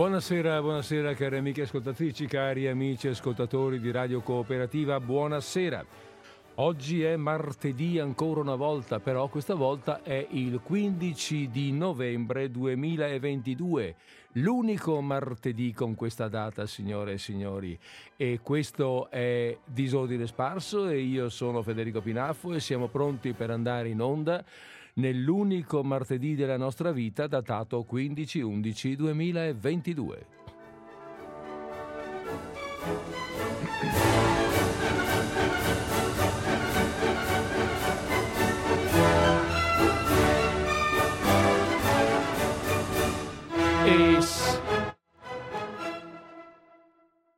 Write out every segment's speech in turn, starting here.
Buonasera, buonasera cari amiche ascoltatrici, cari amici ascoltatori di Radio Cooperativa, buonasera. Oggi è martedì ancora una volta, però questa volta è il 15 di novembre 2022, l'unico martedì con questa data, signore e signori. E questo è Disordine Sparso e io sono Federico Pinaffo e siamo pronti per andare in onda nell'unico martedì della nostra vita datato 15-11-2022. E...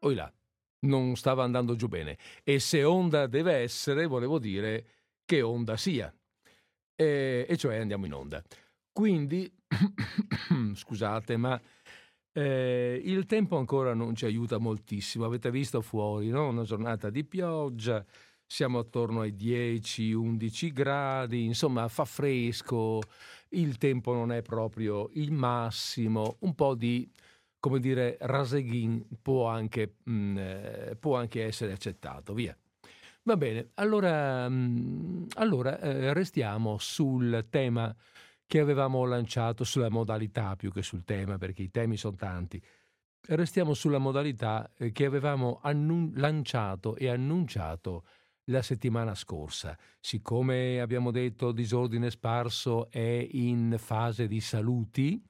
Oi là, non stava andando giù bene. E se onda deve essere, volevo dire che onda sia e, e cioè andiamo in onda. Quindi, scusate, ma eh, il tempo ancora non ci aiuta moltissimo. Avete visto fuori, no? una giornata di pioggia, siamo attorno ai 10-11 gradi, insomma fa fresco, il tempo non è proprio il massimo, un po' di, come dire, raseghin può anche, mh, mm, eh, può anche essere accettato, via. Va bene, allora, mm, allora eh, restiamo sul tema che avevamo lanciato, sulla modalità più che sul tema, perché i temi sono tanti. Restiamo sulla modalità eh, che avevamo annun- lanciato e annunciato la settimana scorsa. Siccome abbiamo detto disordine sparso è in fase di saluti,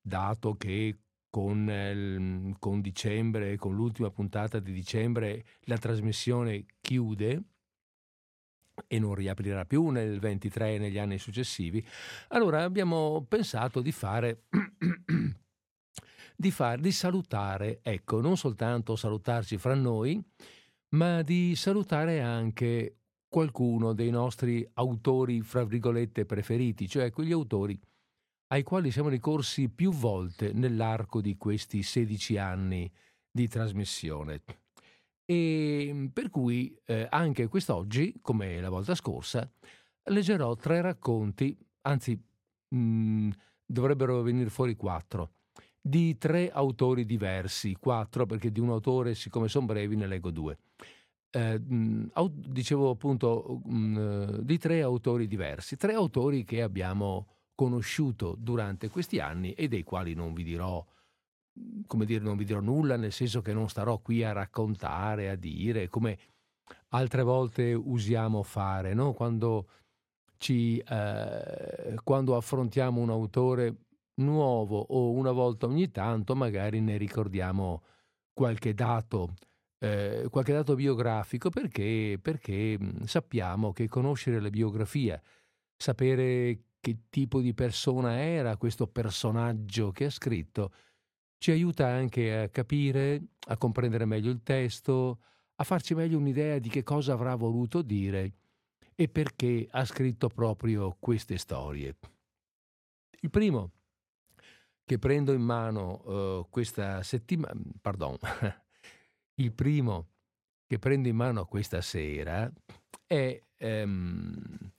dato che con, eh, con dicembre, con l'ultima puntata di dicembre, la trasmissione chiude e non riaprirà più nel 23 e negli anni successivi, allora abbiamo pensato di fare, di, fare, di salutare, ecco, non soltanto salutarci fra noi, ma di salutare anche qualcuno dei nostri autori, fra virgolette, preferiti, cioè quegli autori ai quali siamo ricorsi più volte nell'arco di questi 16 anni di trasmissione. E mm, per cui eh, anche quest'oggi, come la volta scorsa, leggerò tre racconti, anzi mh, mm, dovrebbero venire fuori quattro, di tre autori diversi, quattro perché di un autore, siccome sono brevi, ne leggo due. Eh, mm, dicevo appunto mh, di tre autori diversi, tre autori che abbiamo conosciuto durante questi anni e dei quali non vi dirò come dire, non vi dirò nulla, nel senso che non starò qui a raccontare, a dire, come altre volte usiamo fare, no? quando, ci, eh, quando affrontiamo un autore nuovo o una volta ogni tanto, magari ne ricordiamo qualche dato, eh, qualche dato biografico, perché, perché sappiamo che conoscere la biografia, sapere che tipo di persona era questo personaggio che ha scritto, ci aiuta anche a capire, a comprendere meglio il testo, a farci meglio un'idea di che cosa avrà voluto dire e perché ha scritto proprio queste storie. Il primo che prendo in mano uh, questa settimana, pardon, il primo che prendo in mano questa sera è um,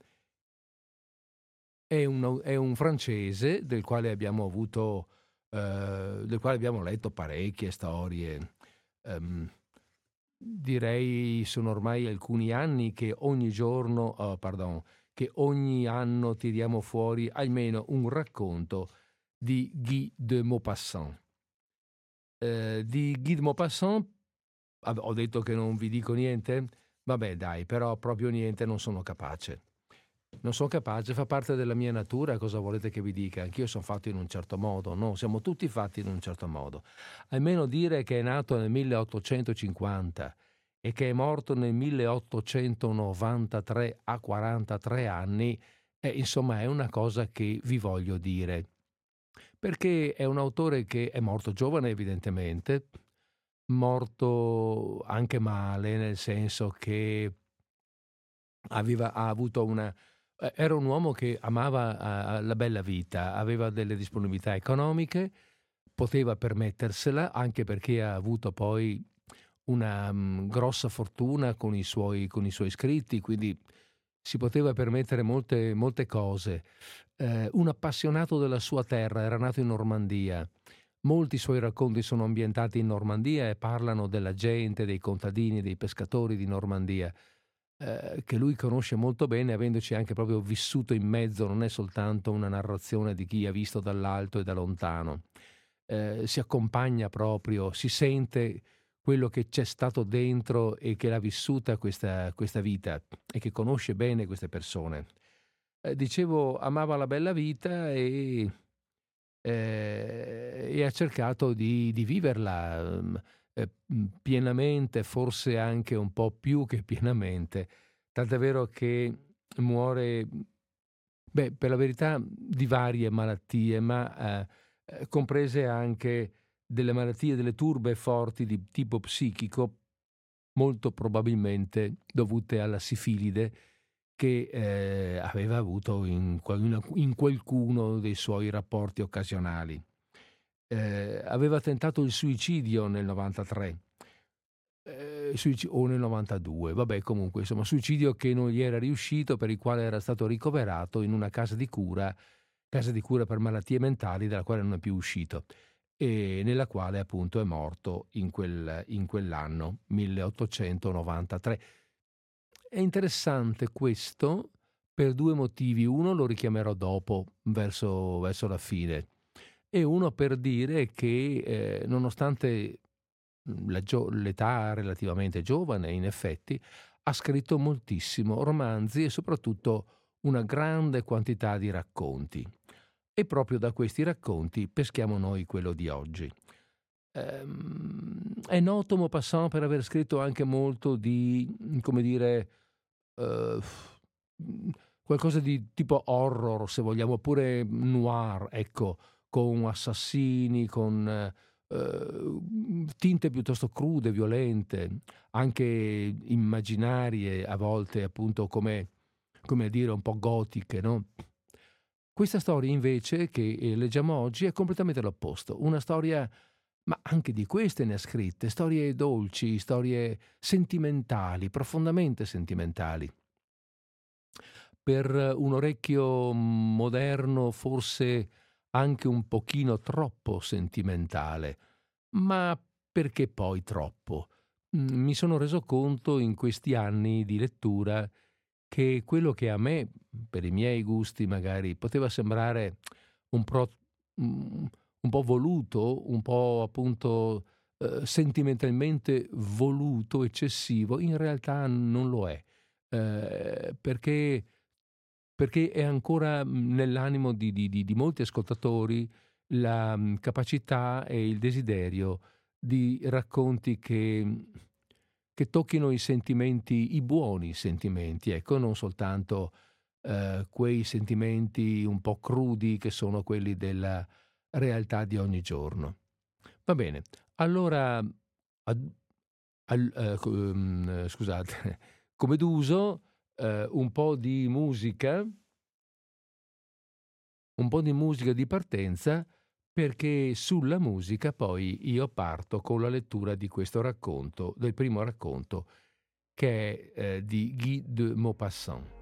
è un, è un francese del quale abbiamo avuto, eh, del quale abbiamo letto parecchie storie. Um, direi sono ormai alcuni anni che ogni giorno, oh, pardon, che ogni anno tiriamo fuori almeno un racconto di Guy de Maupassant. Eh, di Guy de Maupassant ho detto che non vi dico niente? Vabbè dai, però proprio niente non sono capace non sono capace, fa parte della mia natura, cosa volete che vi dica? Anch'io sono fatto in un certo modo, no? Siamo tutti fatti in un certo modo. Almeno dire che è nato nel 1850 e che è morto nel 1893 a 43 anni, eh, insomma è una cosa che vi voglio dire. Perché è un autore che è morto giovane evidentemente, morto anche male, nel senso che aveva, ha avuto una era un uomo che amava la bella vita, aveva delle disponibilità economiche, poteva permettersela anche perché ha avuto poi una um, grossa fortuna con i, suoi, con i, suoi, scritti, quindi si poteva permettere molte, molte cose. Eh, un appassionato della sua terra, era nato in Normandia, Molti suoi racconti sono ambientati in Normandia e parlano della gente, dei contadini, dei pescatori di Normandia, eh, che lui conosce molto bene, avendoci anche proprio vissuto in mezzo, non è soltanto una narrazione di chi ha visto dall'alto e da lontano. Eh, si accompagna proprio, si sente quello che c'è stato dentro e che l'ha vissuta questa, questa vita e che conosce bene queste persone. Eh, dicevo, amava la bella vita e, eh, e ha cercato di, di viverla mm, eh, pienamente, forse anche un po' più che pienamente. Tant'è vero che muore, beh, per la verità, di varie malattie, ma eh, eh comprese anche delle malattie, delle turbe forti di tipo psichico, molto probabilmente dovute alla sifilide che eh, aveva avuto in, in, qualcuno dei suoi rapporti occasionali. Eh, aveva tentato il suicidio nel 93 eh, o nel 92, vabbè comunque insomma suicidio che non gli era riuscito per il quale era stato ricoverato in una casa di cura, casa di cura per malattie mentali dalla quale non è più uscito e nella quale appunto è morto in, quel, in quell'anno, 1893. È interessante questo per due motivi. Uno lo richiamerò dopo, verso, verso la fine, e uno per dire che eh, nonostante la gio- l'età relativamente giovane, in effetti, ha scritto moltissimo romanzi e soprattutto una grande quantità di racconti e proprio da questi racconti peschiamo noi quello di oggi. Ehm, è noto Maupassant per aver scritto anche molto di, come dire, eh, qualcosa di tipo horror, se vogliamo, oppure noir, ecco, con assassini, con eh, tinte piuttosto crude, violente, anche immaginarie, a volte appunto come, come dire, un po' gotiche, no? Questa storia invece che eh, leggiamo oggi è completamente l'opposto, una storia, ma anche di queste ne ha scritte, storie dolci, storie sentimentali, profondamente sentimentali. Per un orecchio moderno forse anche un pochino troppo sentimentale, ma perché poi troppo? Mi sono reso conto in questi anni di lettura che quello che a me, per i miei gusti magari, poteva sembrare un, pro, un po' voluto, un po' appunto eh, sentimentalmente voluto, eccessivo, in realtà non lo è, eh, perché, perché, è ancora nell'animo di, di, di, di molti ascoltatori la capacità e il desiderio di racconti che che tocchino i sentimenti, i buoni sentimenti, ecco, non soltanto eh, quei sentimenti un po' crudi che sono quelli della realtà di ogni giorno. Va bene, allora, ad, al, eh, scusate, come d'uso, eh, un po' di musica, un po' di musica di partenza perché sulla musica poi io parto con la lettura di questo racconto, del primo racconto, che è eh, di Guy de Maupassant.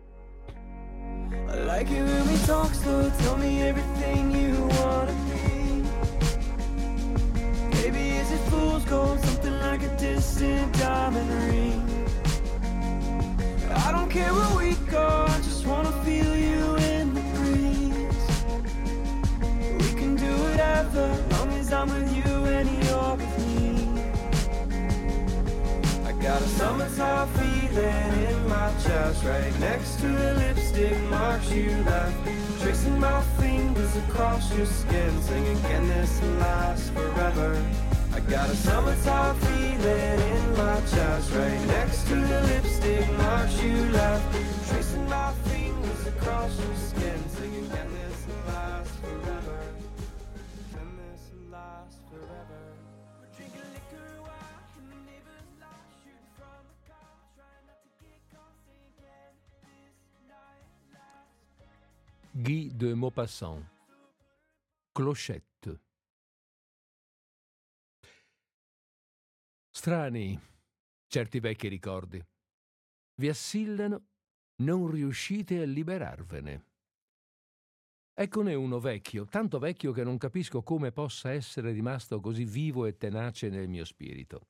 I like it when we talk slow, tell me everything you wanna be. Maybe is it fool's gold, something like a distant diamond ring. I don't care where we go, I just wanna feel you in the breeze. We can do whatever, long as I'm with you and you're with me. I got a summertime feeling in my chest, right next to the lipstick marks you left. Tracing my fingers across your skin, singing, Can this last forever? I got a summertime feeling in my chest, right next to the lipstick marks you left. Tracing my fingers across your skin, singing, Can this last forever? Can this last? Forever? Guy de Maupassant Clochette Strani certi vecchi ricordi. Vi assillano, non riuscite a liberarvene. Eccone uno vecchio, tanto vecchio che non capisco come possa essere rimasto così vivo e tenace nel mio spirito.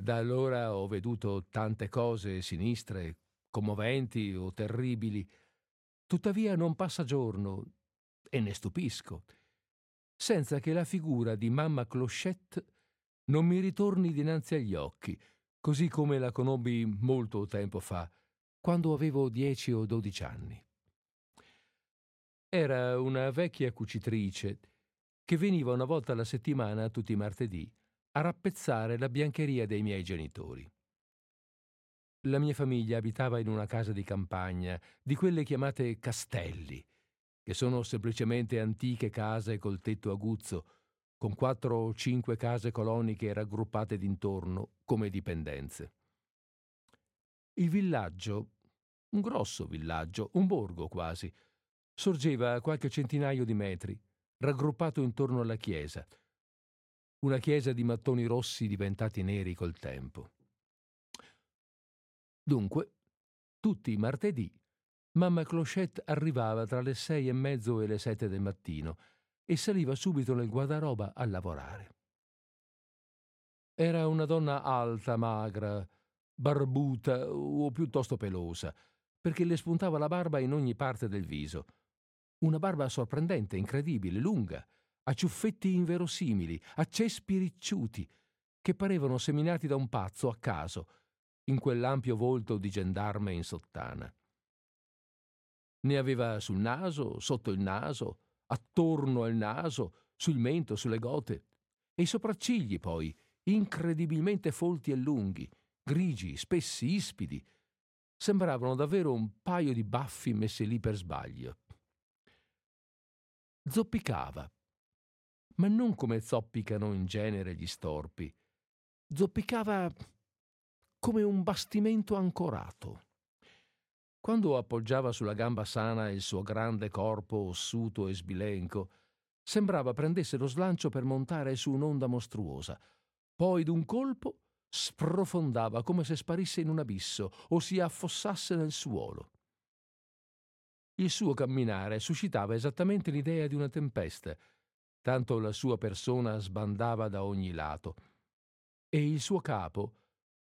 Da allora ho veduto tante cose sinistre, commoventi o terribili, tuttavia non passa giorno, e ne stupisco, senza che la figura di mamma Clochette non mi ritorni dinanzi agli occhi, così come la conobbi molto tempo fa, quando avevo dieci o dodici anni. Era una vecchia cucitrice che veniva una volta alla settimana, tutti i martedì, a rappezzare la biancheria dei miei genitori. La mia famiglia abitava in una casa di campagna, di quelle chiamate castelli, che sono semplicemente antiche case col tetto aguzzo, con quattro o cinque case coloniche raggruppate d'intorno come dipendenze. Il villaggio, un grosso villaggio, un borgo quasi, sorgeva a qualche centinaio di metri, raggruppato intorno alla chiesa, una chiesa di mattoni rossi diventati neri col tempo. Dunque, tutti i martedì, mamma Clochette arrivava tra le sei e mezzo e le sette del mattino e saliva subito nel guardaroba a lavorare. Era una donna alta, magra, barbuta o piuttosto pelosa, perché le spuntava la barba in ogni parte del viso. Una barba sorprendente, incredibile, lunga, a ciuffetti inverosimili, a cespi ricciuti, che parevano seminati da un pazzo a caso, in quell'ampio volto di gendarme in sottana. Ne aveva sul naso, sotto il naso, attorno al naso, sul mento, sulle gote, e i sopraccigli poi, incredibilmente folti e lunghi, grigi, spessi, ispidi, sembravano davvero un paio di baffi messi lì per sbaglio. Zoppicava, ma non come zoppicano in genere gli storpi. Zoppicava come un bastimento ancorato. Quando appoggiava sulla gamba sana il suo grande corpo ossuto e sbilenco, sembrava prendesse lo slancio per montare su un'onda mostruosa. Poi d'un colpo sprofondava come se sparisse in un abisso o si affossasse nel suolo. Il suo camminare suscitava esattamente l'idea di una tempesta, tanto la sua persona sbandava da ogni lato, e il suo capo,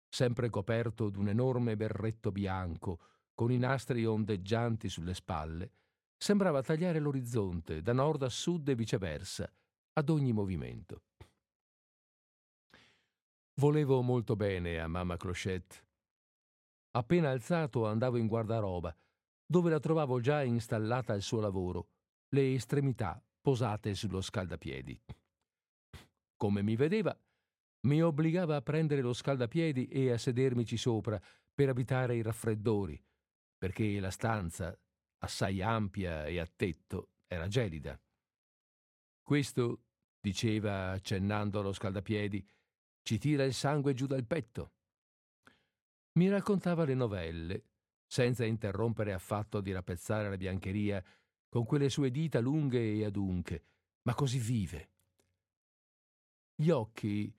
sempre coperto d'un enorme berretto bianco, con i nastri ondeggianti sulle spalle, sembrava tagliare l'orizzonte da nord a sud e viceversa, ad ogni movimento. Volevo molto bene a mamma Clochette. Appena alzato andavo in guardaroba, dove la trovavo già installata al suo lavoro, le estremità posate sullo scaldapiedi. Come mi vedeva, mi obbligava a prendere lo scaldapiedi e a sedermici sopra per abitare i raffreddori, perché la stanza, assai ampia e a tetto, era gelida. Questo, diceva accennando allo scaldapiedi, ci tira il sangue giù dal petto. Mi raccontava le novelle, senza interrompere affatto di rappezzare la biancheria con quelle sue dita lunghe e adunche, ma così vive. Gli occhi,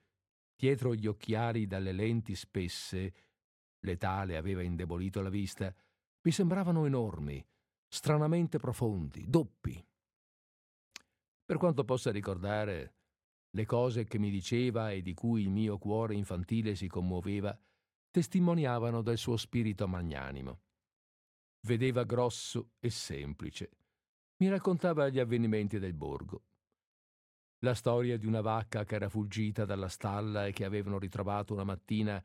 dietro gli occhiali dalle lenti spesse, l'età le aveva indebolito la vista, mi sembravano enormi, stranamente profondi, doppi. Per quanto possa ricordare, le cose che mi diceva e di cui il mio cuore infantile si commuoveva testimoniavano del suo spirito magnanimo. Vedeva grosso e semplice, mi raccontava gli avvenimenti del borgo. La storia di una vacca che era fuggita dalla stalla e che avevano ritrovato una mattina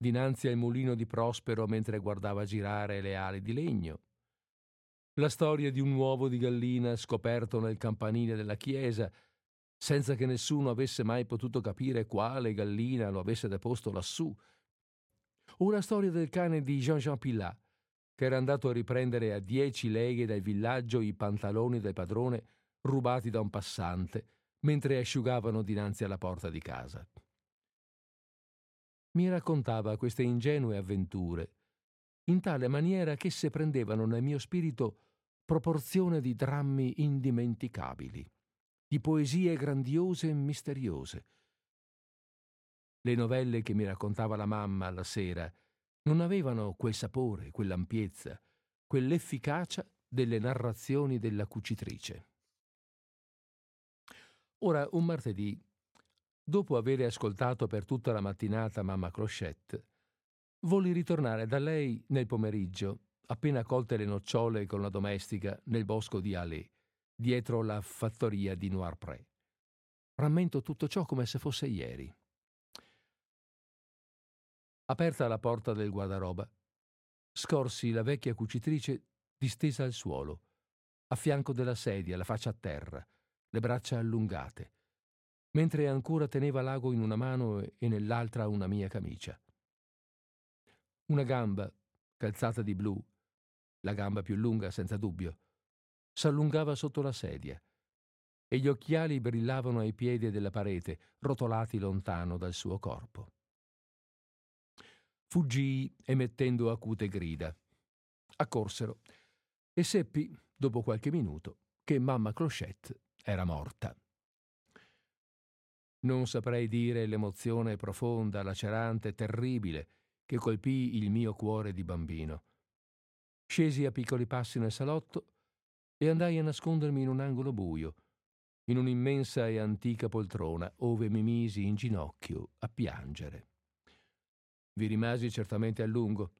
dinanzi al mulino di Prospero mentre guardava girare le ali di legno. La storia di un uovo di gallina scoperto nel campanile della chiesa, senza che nessuno avesse mai potuto capire quale gallina lo avesse deposto lassù. O la storia del cane di Jean-Jean Pilat, che era andato a riprendere a dieci leghe dal villaggio i pantaloni del padrone rubati da un passante mentre asciugavano dinanzi alla porta di casa. Mi raccontava queste ingenue avventure in tale maniera che se prendevano nel mio spirito proporzione di drammi indimenticabili, di poesie grandiose e misteriose. Le novelle che mi raccontava la mamma alla sera non avevano quel sapore, quell'ampiezza, quell'efficacia delle narrazioni della cucitrice. Ora, un martedì, dopo aver ascoltato per tutta la mattinata mamma Clochette, volli ritornare da lei nel pomeriggio, appena colte le nocciole con la domestica nel bosco di Alais, dietro la fattoria di Noirpré. Rammento tutto ciò come se fosse ieri. Aperta la porta del guardaroba, scorsi la vecchia cucitrice distesa al suolo, a fianco della sedia, la faccia a terra, le braccia allungate, mentre ancora teneva l'ago in una mano e nell'altra una mia camicia. Una gamba, calzata di blu, la gamba più lunga senza dubbio, s'allungava sotto la sedia e gli occhiali brillavano ai piedi della parete, rotolati lontano dal suo corpo. Fuggii emettendo acute grida. Accorsero e seppi, dopo qualche minuto, che mamma Clochette era morta. Non saprei dire l'emozione profonda, lacerante, terribile che colpì il mio cuore di bambino. Scesi a piccoli passi nel salotto e andai a nascondermi in un angolo buio, in un'immensa e antica poltrona, ove mi misi in ginocchio a piangere. Vi rimasi certamente a lungo,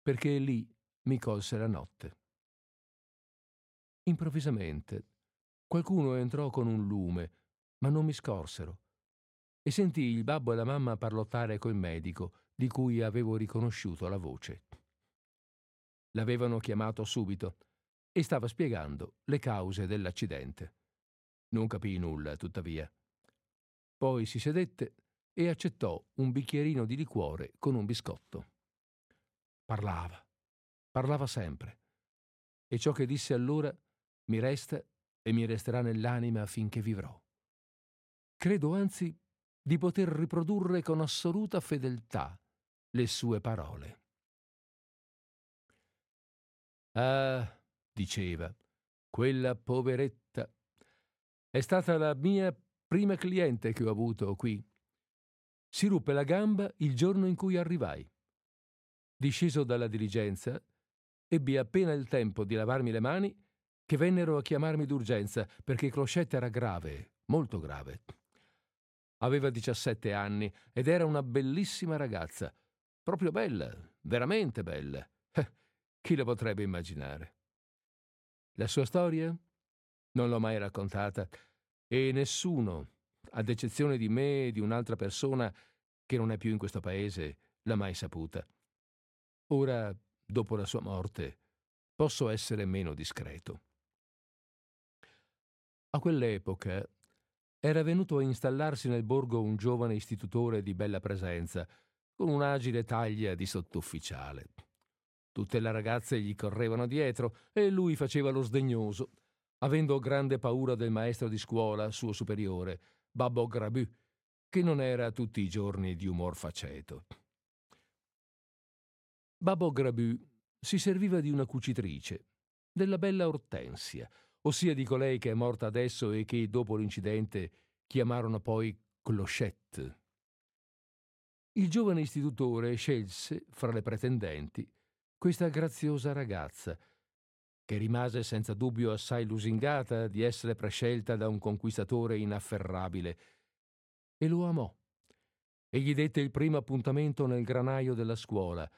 perché lì mi colse la notte. Improvvisamente qualcuno entrò con un lume, ma non mi scorsero, e sentii il babbo e la mamma parlottare col medico, di cui avevo riconosciuto la voce. L'avevano chiamato subito e stava spiegando le cause dell'accidente. Non capii nulla, tuttavia. Poi si sedette e accettò un bicchierino di liquore con un biscotto. Parlava, parlava sempre. E ciò che disse allora mi resta e mi resterà nell'anima finché vivrò. Credo anzi di poter riprodurre con assoluta fedeltà le sue parole. Ah, diceva, quella poveretta è stata la mia prima cliente che ho avuto qui si ruppe la gamba il giorno in cui arrivai. Disceso dalla diligenza, ebbi appena il tempo di lavarmi le mani che vennero a chiamarmi d'urgenza perché Clochette era grave, molto grave. Aveva 17 anni ed era una bellissima ragazza, proprio bella, veramente bella. Eh, chi lo potrebbe immaginare? La sua storia? Non l'ho mai raccontata e nessuno, ad eccezione di me e di un'altra persona che non è più in questo paese, l'ha mai saputa. Ora, dopo la sua morte, posso essere meno discreto. A quell'epoca era venuto a installarsi nel borgo un giovane istitutore di bella presenza, con un'agile taglia di sottufficiale. Tutte le ragazze gli correvano dietro e lui faceva lo sdegnoso, avendo grande paura del maestro di scuola, suo superiore, Babbo Grabu, che non era tutti i giorni di umor faceto. Babbo Grabu si serviva di una cucitrice, della bella Ortensia, ossia di colei che è morta adesso e che dopo l'incidente chiamarono poi Clochette. Il giovane istitutore scelse, fra le pretendenti, questa graziosa ragazza, che rimase senza dubbio assai lusingata di essere prescelta da un conquistatore inafferrabile, e lo amò. E gli dette il primo appuntamento nel granaio della scuola,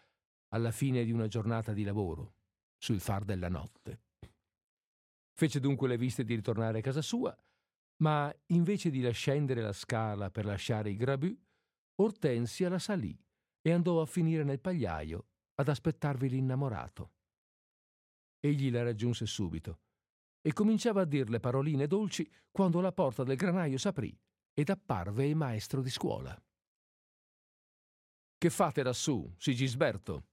alla fine di una giornata di lavoro, sul far della notte. Fece dunque le viste di ritornare a casa sua, ma invece di scendere la scala per lasciare i grabù, Ortensia la salì e andò a finire nel pagliaio ad aspettarvi l'innamorato. Egli la raggiunse subito e cominciava a dirle paroline dolci quando la porta del granaio s'aprì ed apparve il maestro di scuola. Che fate lassù, Sigisberto?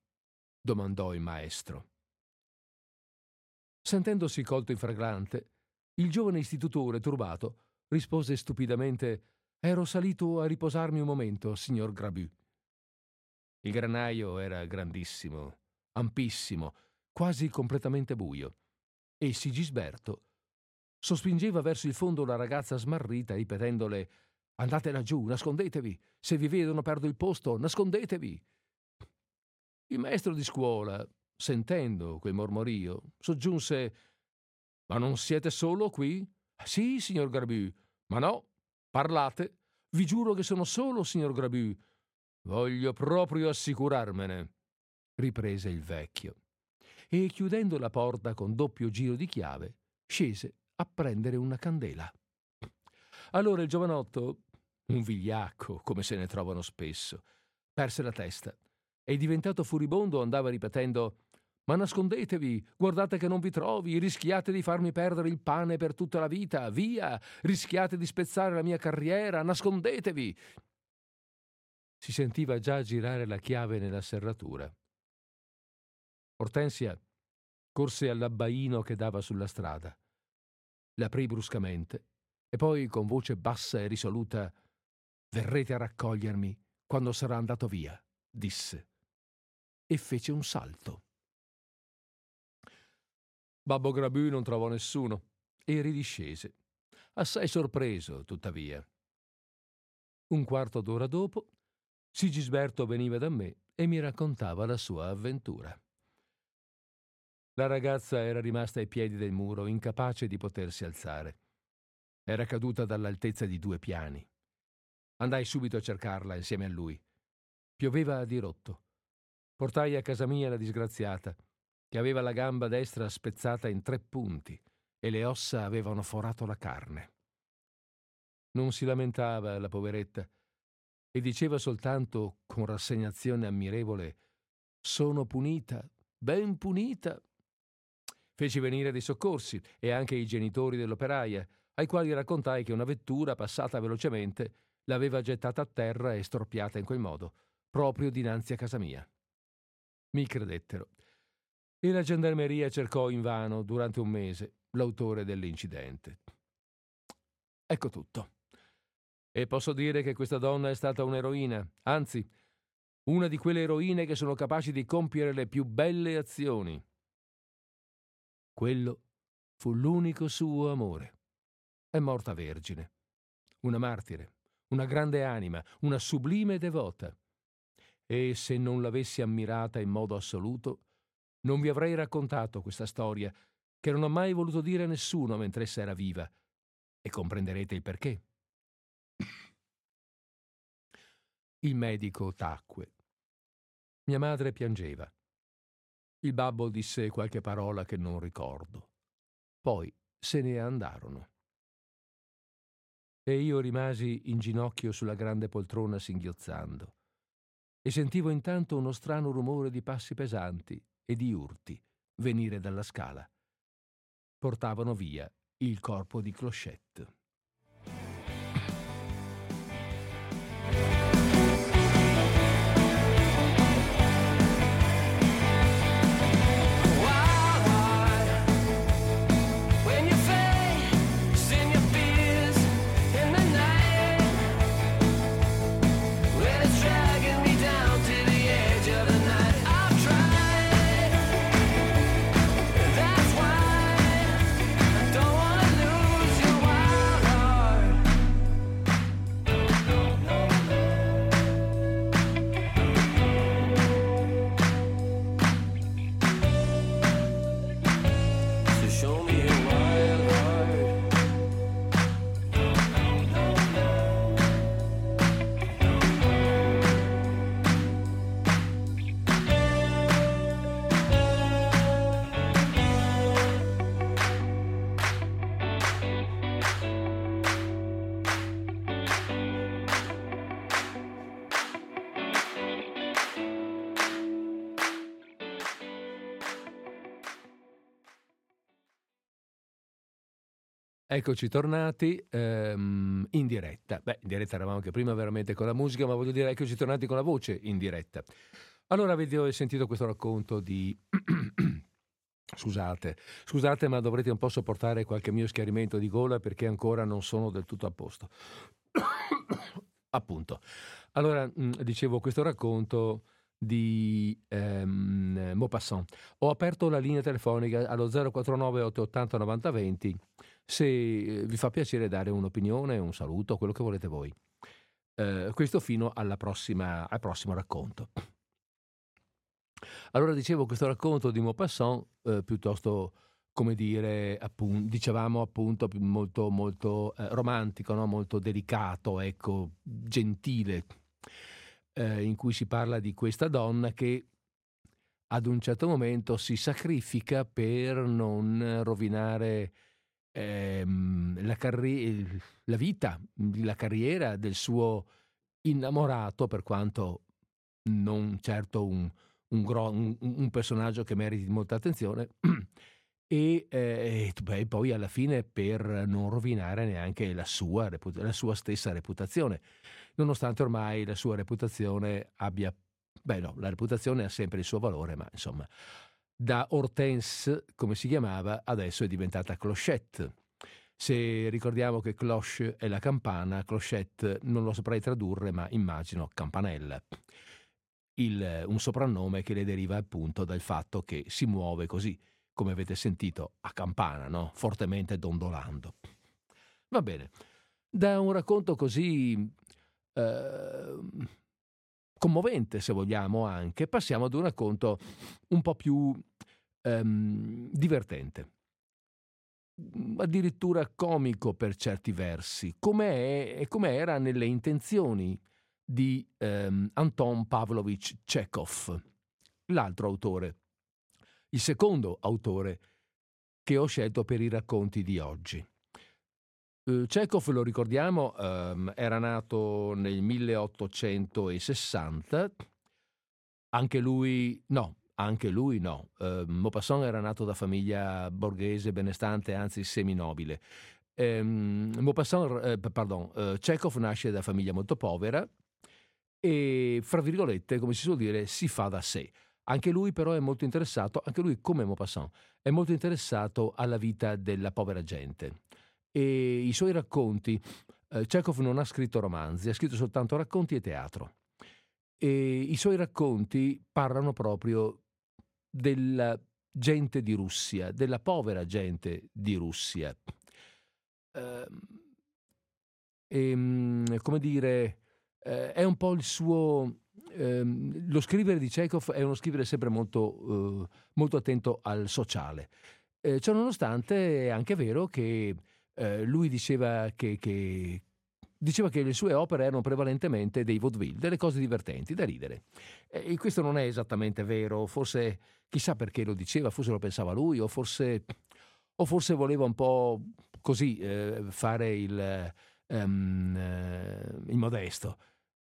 domandò il maestro. Sentendosi colto in fragrante, il giovane istitutore turbato rispose stupidamente Ero salito a riposarmi un momento, signor Grabu. Il granaio era grandissimo, ampissimo, quasi completamente buio, e Sigisberto sospingeva verso il fondo la ragazza smarrita ripetendole Andate laggiù, nascondetevi, se vi vedono perdo il posto, nascondetevi. Il maestro di scuola, sentendo quel mormorio, soggiunse Ma non siete solo qui? Sì, signor Grabu. Ma no, parlate. Vi giuro che sono solo, signor Grabu. Voglio proprio assicurarmene, riprese il vecchio. E chiudendo la porta con doppio giro di chiave, scese a prendere una candela. Allora il giovanotto, un vigliacco, come se ne trovano spesso, perse la testa e diventato furibondo andava ripetendo ma nascondetevi, guardate che non vi trovi, rischiate di farmi perdere il pane per tutta la vita, via, rischiate di spezzare la mia carriera, nascondetevi. Si sentiva già girare la chiave nella serratura. Ortensia corse all'abbaino che dava sulla strada. L'aprì bruscamente e poi con voce bassa e risoluta Verrete a raccogliermi quando sarà andato via, disse. E fece un salto. Babbo Grabù non trovò nessuno e ridiscese, assai sorpreso, tuttavia. Un quarto d'ora dopo, Sigisberto veniva da me e mi raccontava la sua avventura. La ragazza era rimasta ai piedi del muro, incapace di potersi alzare. Era caduta dall'altezza di due piani. Andai subito a cercarla insieme a lui. Pioveva a dirotto. Portai a casa mia la disgraziata che aveva la gamba destra spezzata in tre punti e le ossa avevano forato la carne. Non si lamentava la poveretta e diceva soltanto con rassegnazione ammirevole Sono punita, ben punita. Feci venire dei soccorsi e anche i genitori dell'operaia, ai quali raccontai che una vettura passata velocemente l'aveva gettata a terra e storpiata in quel modo, proprio dinanzi a casa mia. Mi credettero e la gendarmeria cercò invano durante un mese l'autore dell'incidente. Ecco tutto. E posso dire che questa donna è stata un'eroina, anzi, una di quelle eroine che sono capaci di compiere le più belle azioni. Quello fu l'unico suo amore. È morta vergine, una martire, una grande anima, una sublime devota. E se non l'avessi ammirata in modo assoluto, non vi avrei raccontato questa storia, che non ho mai voluto dire a nessuno mentre essa era viva, e comprenderete il perché. Il medico tacque. Mia madre piangeva. Il babbo disse qualche parola che non ricordo. Poi se ne andarono. E io rimasi in ginocchio sulla grande poltrona singhiozzando. E sentivo intanto uno strano rumore di passi pesanti e di urti venire dalla scala. Portavano via il corpo di Clochette. Eccoci tornati ehm, in diretta. Beh, in diretta eravamo anche prima veramente con la musica, ma voglio dire eccoci tornati con la voce in diretta. Allora avete sentito questo racconto di... scusate, scusate ma dovrete un po' sopportare qualche mio schiarimento di gola perché ancora non sono del tutto a posto. Appunto. Allora, mh, dicevo questo racconto di ehm, Maupassant. Ho aperto la linea telefonica allo 049 880 9020 se eh, vi fa piacere dare un'opinione, un saluto, quello che volete voi. Eh, questo fino prossima, al prossimo racconto. Allora dicevo questo racconto di Maupassant, eh, piuttosto come dire, appun- dicevamo appunto molto, molto eh, romantico, no? molto delicato, ecco, gentile, eh, in cui si parla di questa donna che ad un certo momento si sacrifica per non rovinare ehm, la, carri- la vita, la carriera del suo innamorato, per quanto non certo un, un, gro- un, un personaggio che meriti molta attenzione, e eh, beh, poi alla fine per non rovinare neanche la sua, la sua, stessa reputazione, nonostante ormai la sua reputazione abbia, beh no, la reputazione ha sempre il suo valore, ma insomma, da Hortense, come si chiamava, adesso è diventata Clochette. Se ricordiamo che cloche è la campana, clochette non lo saprei tradurre, ma immagino campanella. Il, un soprannome che le deriva appunto dal fatto che si muove così, come avete sentito, a campana, no? fortemente dondolando. Va bene, da un racconto così eh, commovente, se vogliamo anche, passiamo ad un racconto un po' più ehm, divertente. Addirittura comico per certi versi, come, è, come era nelle intenzioni di ehm, Anton Pavlovich Chekhov, l'altro autore, il secondo autore che ho scelto per i racconti di oggi. Uh, Chekhov, lo ricordiamo, um, era nato nel 1860, anche lui, no, anche lui no. Uh, Maupassant era nato da famiglia borghese benestante, anzi seminobile. Um, Maupassant, eh, pardon, uh, Chekhov nasce da famiglia molto povera e, fra virgolette, come si suol dire, si fa da sé. Anche lui però è molto interessato, anche lui come Maupassant, è molto interessato alla vita della povera gente. E i suoi racconti, eh, Chekhov non ha scritto romanzi, ha scritto soltanto racconti e teatro. E i suoi racconti parlano proprio della gente di Russia, della povera gente di Russia. E, come dire, eh, è un po' il suo... Eh, lo scrivere di Chekhov è uno scrivere sempre molto, eh, molto attento al sociale. Eh, ciononostante è anche vero che eh, lui diceva che, che, diceva che le sue opere erano prevalentemente dei vaudeville, delle cose divertenti, da ridere. E questo non è esattamente vero, forse chissà perché lo diceva, forse lo pensava lui, o forse, o forse voleva un po' così eh, fare il, um, eh, il, modesto.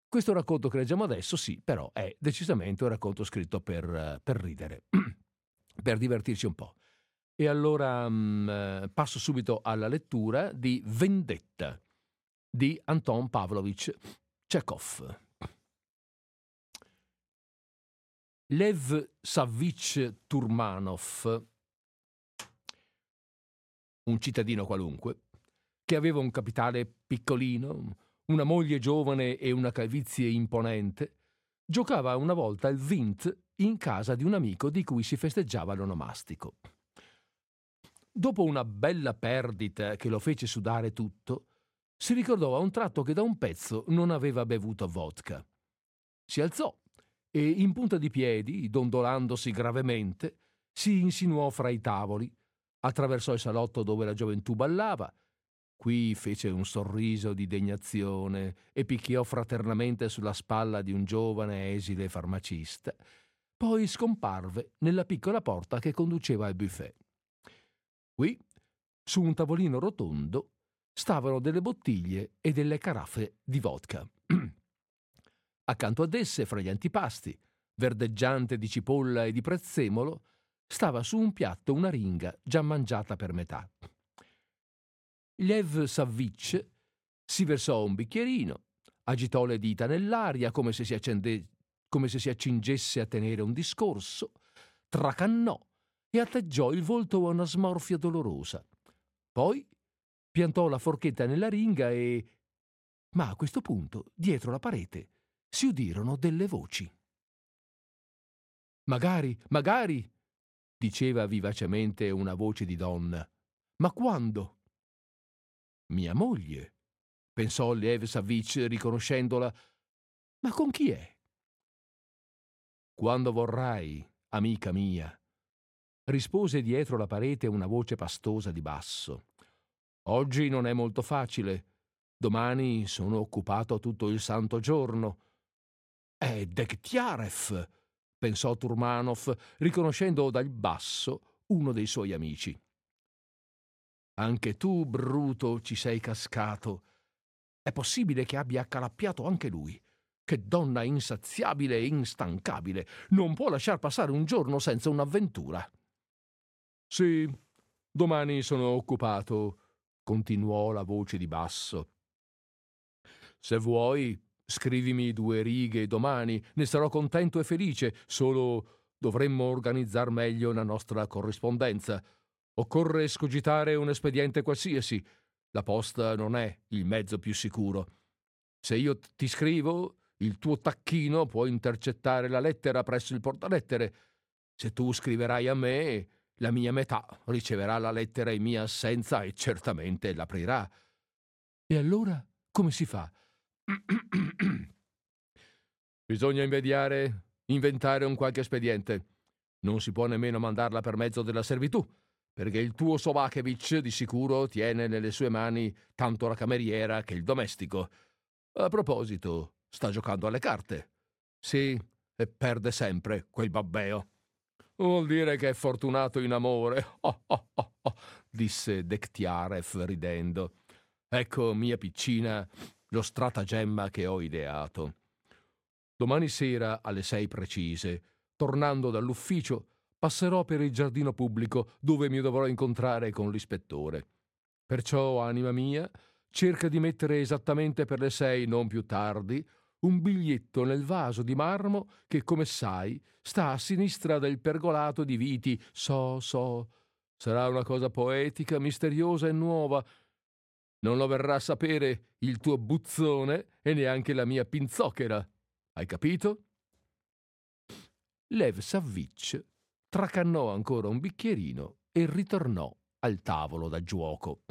Questo racconto che leggiamo adesso, sì, però è decisamente un racconto scritto per, per ridere, per divertirci un po'. E allora um, passo subito alla lettura di Vendetta di Anton Pavlovich Chekhov. Lev Savvich Turmanov, un cittadino qualunque, che aveva un capitale piccolino, una moglie giovane e una calvizie imponente, giocava una volta il vint in casa di un amico di cui si festeggiava l'onomastico. Dopo una bella perdita che lo fece sudare tutto, si ricordò a un tratto che da un pezzo non aveva bevuto vodka. Si alzò e, in punta di piedi, dondolandosi gravemente, si insinuò fra i tavoli, attraversò il salotto dove la gioventù ballava, qui fece un sorriso di degnazione e picchiò fraternamente sulla spalla di un giovane esile farmacista, poi scomparve nella piccola porta che conduceva al buffet. Qui, su un tavolino rotondo, stavano delle bottiglie e delle caraffe di vodka. Accanto ad esse, fra gli antipasti, verdeggiante di cipolla e di prezzemolo, stava su un piatto una ringa già mangiata per metà. Lev Savvich si versò un bicchierino, agitò le dita nell'aria come se si, accende, come se si accingesse a tenere un discorso, tracannò e atteggiò il volto a una smorfia dolorosa. Poi piantò la forchetta nella ringa e... Ma a questo punto, dietro la parete, si udirono delle voci. Magari, magari, diceva vivacemente una voce di donna. Ma quando? Mia moglie, pensò Lev Savich riconoscendola. Ma con chi è? Quando vorrai, amica mia, rispose dietro la parete una voce pastosa di basso. Oggi non è molto facile. Domani sono occupato tutto il santo giorno. È Dektiarev, pensò Turmanov, riconoscendo dal basso uno dei suoi amici. Anche tu, Bruto, ci sei cascato. È possibile che abbia accalappiato anche lui. Che donna insaziabile e instancabile. Non può lasciar passare un giorno senza un'avventura. Sì, domani sono occupato, continuò la voce di basso. Se vuoi, scrivimi due righe domani, ne sarò contento e felice, solo dovremmo organizzar meglio la nostra corrispondenza. Occorre scogitare un espediente qualsiasi. La posta non è il mezzo più sicuro. Se io ti scrivo, il tuo tacchino può intercettare la lettera presso il portalettere. Se tu scriverai a me, la mia metà riceverà la lettera in mia assenza e certamente l'aprirà. E allora come si fa? Bisogna invidiare, inventare un qualche espediente. Non si può nemmeno mandarla per mezzo della servitù, perché il tuo Sobakevich di sicuro tiene nelle sue mani tanto la cameriera che il domestico. A proposito, sta giocando alle carte. Sì, e perde sempre quel babbeo. Vuol dire che è fortunato in amore, oh, oh, oh, oh, disse Dektiarev ridendo. Ecco, mia piccina, lo stratagemma che ho ideato. Domani sera alle sei precise, tornando dall'ufficio, passerò per il giardino pubblico dove mi dovrò incontrare con l'ispettore. Perciò, anima mia, cerca di mettere esattamente per le sei, non più tardi, un biglietto nel vaso di marmo che, come sai, sta a sinistra del pergolato di viti. So, so. Sarà una cosa poetica, misteriosa e nuova. Non lo verrà a sapere il tuo buzzone e neanche la mia pinzocchera. Hai capito? Lev Savvich tracannò ancora un bicchierino e ritornò al tavolo da giuoco.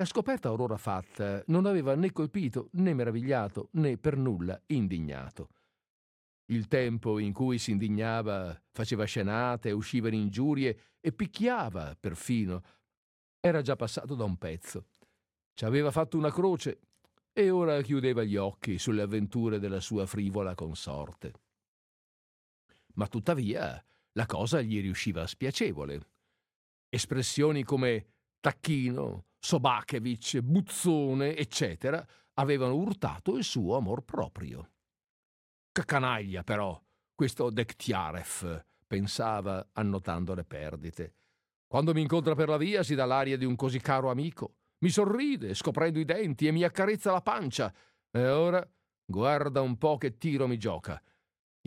La scoperta aurora fatta non aveva né colpito, né meravigliato, né per nulla indignato. Il tempo in cui si indignava, faceva scenate, usciva in ingiurie e picchiava perfino, era già passato da un pezzo. Ci aveva fatto una croce e ora chiudeva gli occhi sulle avventure della sua frivola consorte. Ma tuttavia la cosa gli riusciva spiacevole. Espressioni come tacchino, Sobakevich, Buzzone, eccetera, avevano urtato il suo amor proprio. Che canaglia, però, questo Dektiarev, pensava, annotando le perdite. Quando mi incontra per la via si dà l'aria di un così caro amico. Mi sorride, scoprendo i denti, e mi accarezza la pancia. E ora guarda un po' che tiro mi gioca.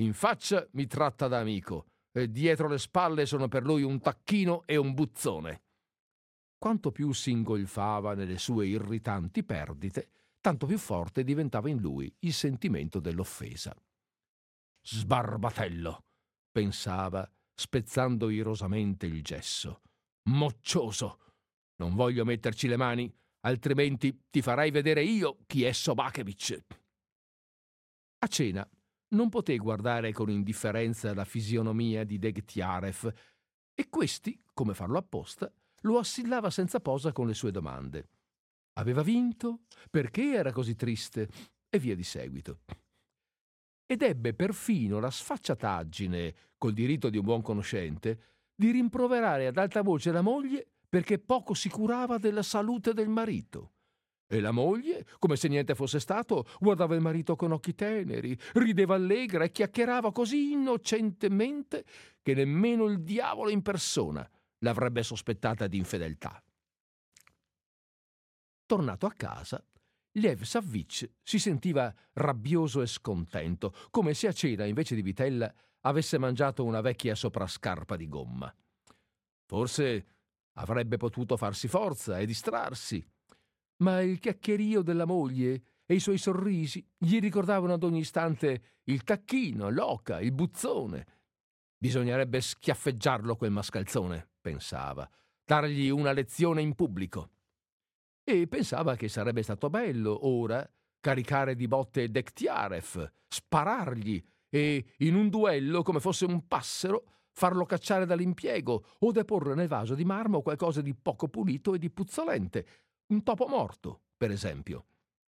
In faccia mi tratta da amico, e dietro le spalle sono per lui un tacchino e un buzzone. Quanto più si ingolfava nelle sue irritanti perdite, tanto più forte diventava in lui il sentimento dell'offesa. Sbarbatello, pensava, spezzando irosamente il gesso. Moccioso! Non voglio metterci le mani, altrimenti ti farai vedere io chi è Sobakevich. A cena non poté guardare con indifferenza la fisionomia di Degtiarev e questi, come farlo apposta, lo assillava senza posa con le sue domande. Aveva vinto? Perché era così triste? E via di seguito. Ed ebbe perfino la sfacciataggine, col diritto di un buon conoscente, di rimproverare ad alta voce la moglie perché poco si curava della salute del marito. E la moglie, come se niente fosse stato, guardava il marito con occhi teneri, rideva allegra e chiacchierava così innocentemente che nemmeno il diavolo in persona l'avrebbe sospettata di infedeltà. Tornato a casa, Lev Savvich si sentiva rabbioso e scontento, come se a cena, invece di vitella, avesse mangiato una vecchia soprascarpa di gomma. Forse avrebbe potuto farsi forza e distrarsi, ma il chiacchierio della moglie e i suoi sorrisi gli ricordavano ad ogni istante il tacchino, l'oca, il buzzone. Bisognerebbe schiaffeggiarlo quel mascalzone pensava, dargli una lezione in pubblico. E pensava che sarebbe stato bello ora caricare di botte Dektiarev, sparargli e, in un duello come fosse un passero, farlo cacciare dall'impiego o deporre nel vaso di marmo qualcosa di poco pulito e di puzzolente, un topo morto, per esempio.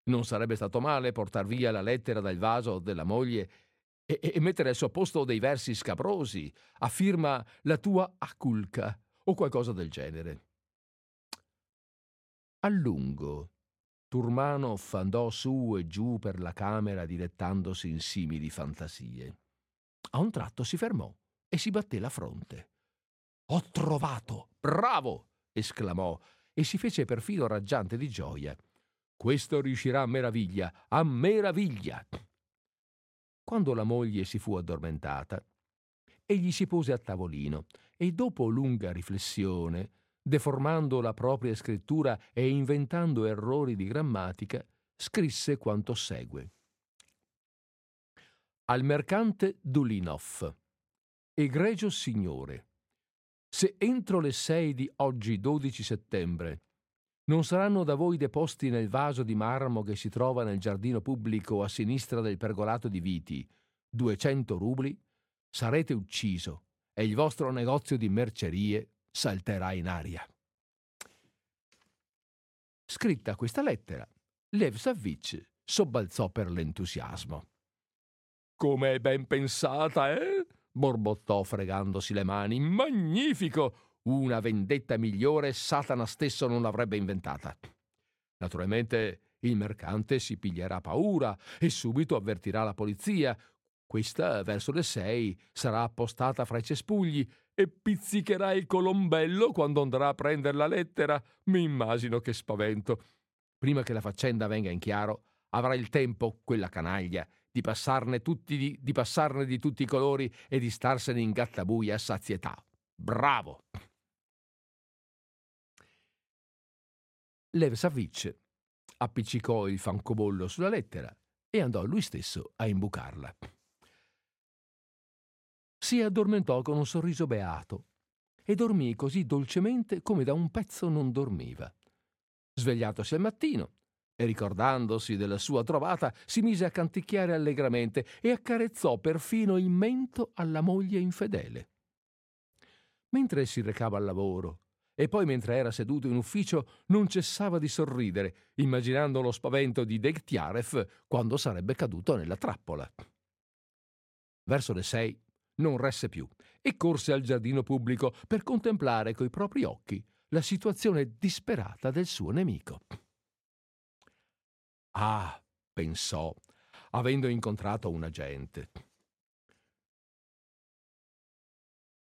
Non sarebbe stato male portar via la lettera dal vaso della moglie e, e mettere al suo posto dei versi scabrosi, a firma la tua aculca o qualcosa del genere. A lungo, Turmano andò su e giù per la camera dilettandosi in simili fantasie. A un tratto si fermò e si batté la fronte. Ho trovato! Bravo! esclamò e si fece perfino raggiante di gioia. Questo riuscirà a meraviglia, a meraviglia! Quando la moglie si fu addormentata, egli si pose a tavolino e dopo lunga riflessione, deformando la propria scrittura e inventando errori di grammatica, scrisse quanto segue. Al mercante Dulinov. Egregio signore, se entro le sei di oggi 12 settembre non saranno da voi deposti nel vaso di marmo che si trova nel giardino pubblico a sinistra del pergolato di Viti 200 rubli, sarete ucciso e il vostro negozio di mercerie salterà in aria. Scritta questa lettera, Lev Savvich sobbalzò per l'entusiasmo. Come ben pensata, eh? borbottò fregandosi le mani. Magnifico! Una vendetta migliore Satana stesso non l'avrebbe inventata. Naturalmente il mercante si piglierà paura e subito avvertirà la polizia. Questa, verso le sei, sarà appostata fra i cespugli e pizzicherà il colombello quando andrà a prendere la lettera. Mi immagino che spavento. Prima che la faccenda venga in chiaro, avrà il tempo, quella canaglia, di passarne, tutti, di passarne di tutti i colori e di starsene in gattabuia a sazietà. Bravo! Lev Savitch appiccicò il francobollo sulla lettera e andò lui stesso a imbucarla. Si addormentò con un sorriso beato e dormì così dolcemente come da un pezzo non dormiva. Svegliatosi al mattino e ricordandosi della sua trovata, si mise a canticchiare allegramente e accarezzò perfino il mento alla moglie infedele. Mentre si recava al lavoro e poi mentre era seduto in ufficio non cessava di sorridere, immaginando lo spavento di Degtiaref quando sarebbe caduto nella trappola. Verso le sei non resse più e corse al giardino pubblico per contemplare coi propri occhi la situazione disperata del suo nemico. Ah, pensò, avendo incontrato un agente.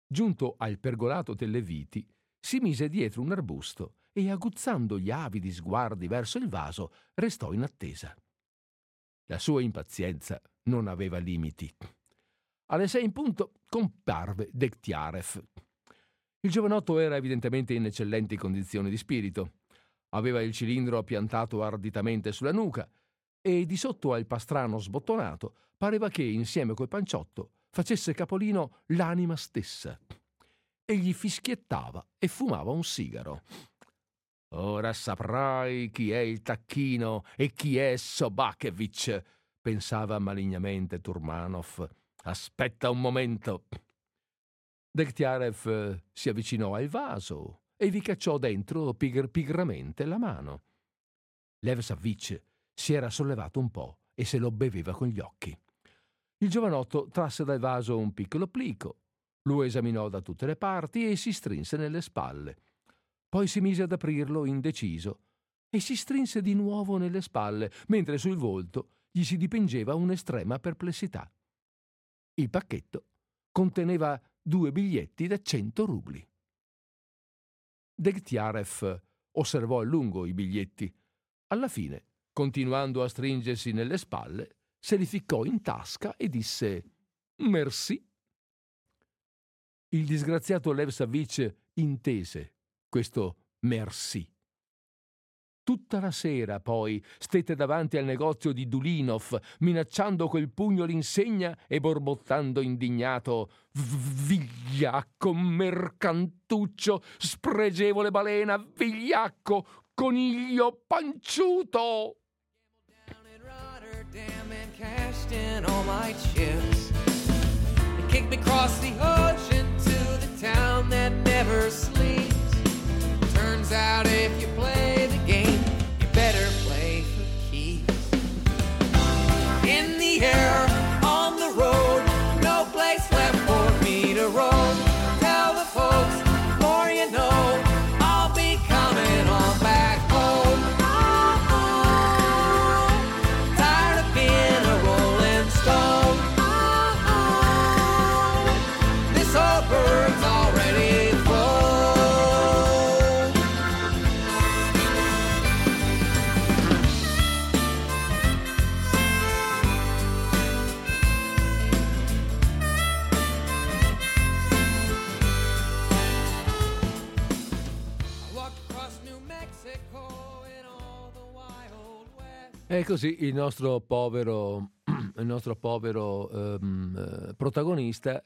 Giunto al pergolato delle viti, si mise dietro un arbusto e, aguzzando gli avidi sguardi verso il vaso, restò in attesa. La sua impazienza non aveva limiti. Alle sei in punto comparve Dektiarev. Il giovanotto era evidentemente in eccellenti condizioni di spirito. Aveva il cilindro piantato arditamente sulla nuca e di sotto al pastrano sbottonato pareva che, insieme col panciotto, facesse capolino l'anima stessa egli fischiettava e fumava un sigaro. Ora saprai chi è il tacchino e chi è Sobakevich, pensava malignamente Turmanov. Aspetta un momento. Dektiarev si avvicinò al vaso e vi cacciò dentro pigr- pigramente la mano. Lev Savvich si era sollevato un po' e se lo beveva con gli occhi. Il giovanotto trasse dal vaso un piccolo plico, lo esaminò da tutte le parti e si strinse nelle spalle. Poi si mise ad aprirlo indeciso e si strinse di nuovo nelle spalle, mentre sul volto gli si dipingeva un'estrema perplessità. Il pacchetto conteneva due biglietti da cento rubli. Degtiarev osservò a lungo i biglietti. Alla fine, continuando a stringersi nelle spalle, se li ficcò in tasca e disse Merci. Il disgraziato Lev Savich intese questo merci. Tutta la sera, poi, stette davanti al negozio di Dulinov, minacciando col pugno l'insegna e borbottando indignato: Vigliacco, mercantuccio, spregevole balena, vigliacco, coniglio panciuto! kicked me across the ocean to the town that never sleeps. Turns out if you play the game, you better play for keeps. In the air. E così il nostro povero, il nostro povero eh, protagonista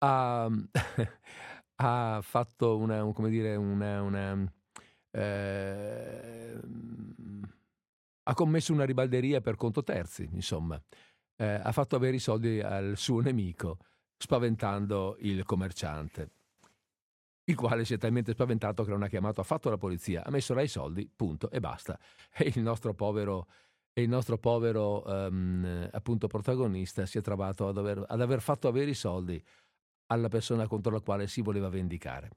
ha, ha fatto una, un- come dire, una, una, ehm, ha commesso una ribalderia per conto terzi, insomma. Eh, ha fatto avere i soldi al suo nemico, spaventando il commerciante, il quale si è talmente spaventato che non ha chiamato affatto la polizia, ha messo là i soldi, punto, e basta. E il nostro povero, e il nostro povero ehm, appunto protagonista si è trovato ad aver, ad aver fatto avere i soldi alla persona contro la quale si voleva vendicare.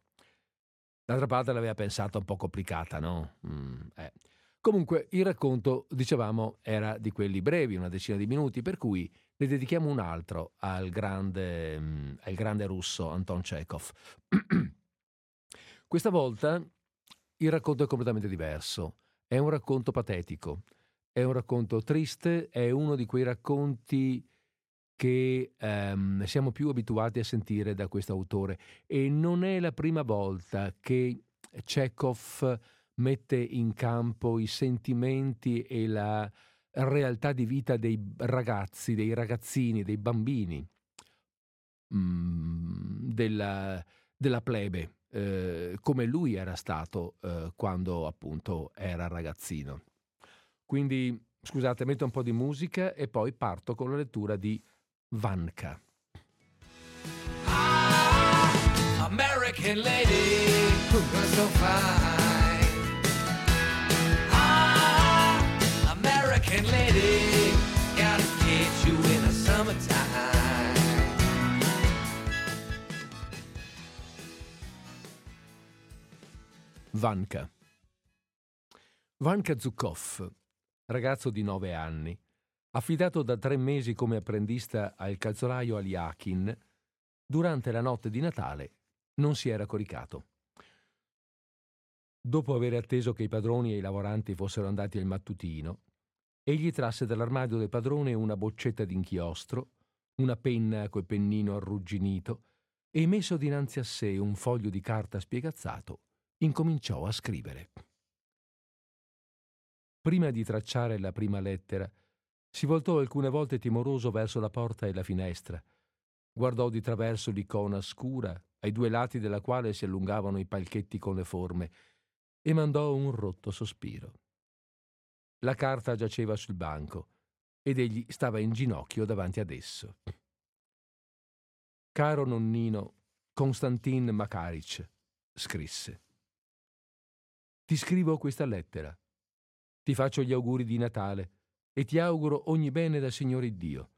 D'altra parte l'aveva pensata un po' complicata, no? Mm, eh. Comunque il racconto, dicevamo, era di quelli brevi, una decina di minuti, per cui ne dedichiamo un altro al grande, mm, al grande russo Anton Chekhov. Questa volta il racconto è completamente diverso. È un racconto patetico, è un racconto triste, è uno di quei racconti che ehm, siamo più abituati a sentire da questo autore. E non è la prima volta che Chekhov mette in campo i sentimenti e la realtà di vita dei ragazzi, dei ragazzini, dei bambini, mm, della, della plebe, eh, come lui era stato eh, quando appunto era ragazzino. Quindi, scusate, metto un po' di musica e poi parto con la lettura di Vanka. Ah, American lady, you're so fine. Ah, American lady, Vanka. Vanka Zukov, ragazzo di nove anni, affidato da tre mesi come apprendista al calzolaio Aliakin, durante la notte di Natale non si era coricato. Dopo aver atteso che i padroni e i lavoranti fossero andati al mattutino, egli trasse dall'armadio del padrone una boccetta d'inchiostro, una penna col pennino arrugginito e messo dinanzi a sé un foglio di carta spiegazzato, incominciò a scrivere. Prima di tracciare la prima lettera, si voltò alcune volte timoroso verso la porta e la finestra, guardò di traverso l'icona scura, ai due lati della quale si allungavano i palchetti con le forme, e mandò un rotto sospiro. La carta giaceva sul banco ed egli stava in ginocchio davanti ad esso. Caro nonnino Konstantin Makaric, scrisse. Ti scrivo questa lettera. Ti faccio gli auguri di Natale e ti auguro ogni bene dal Signore Dio.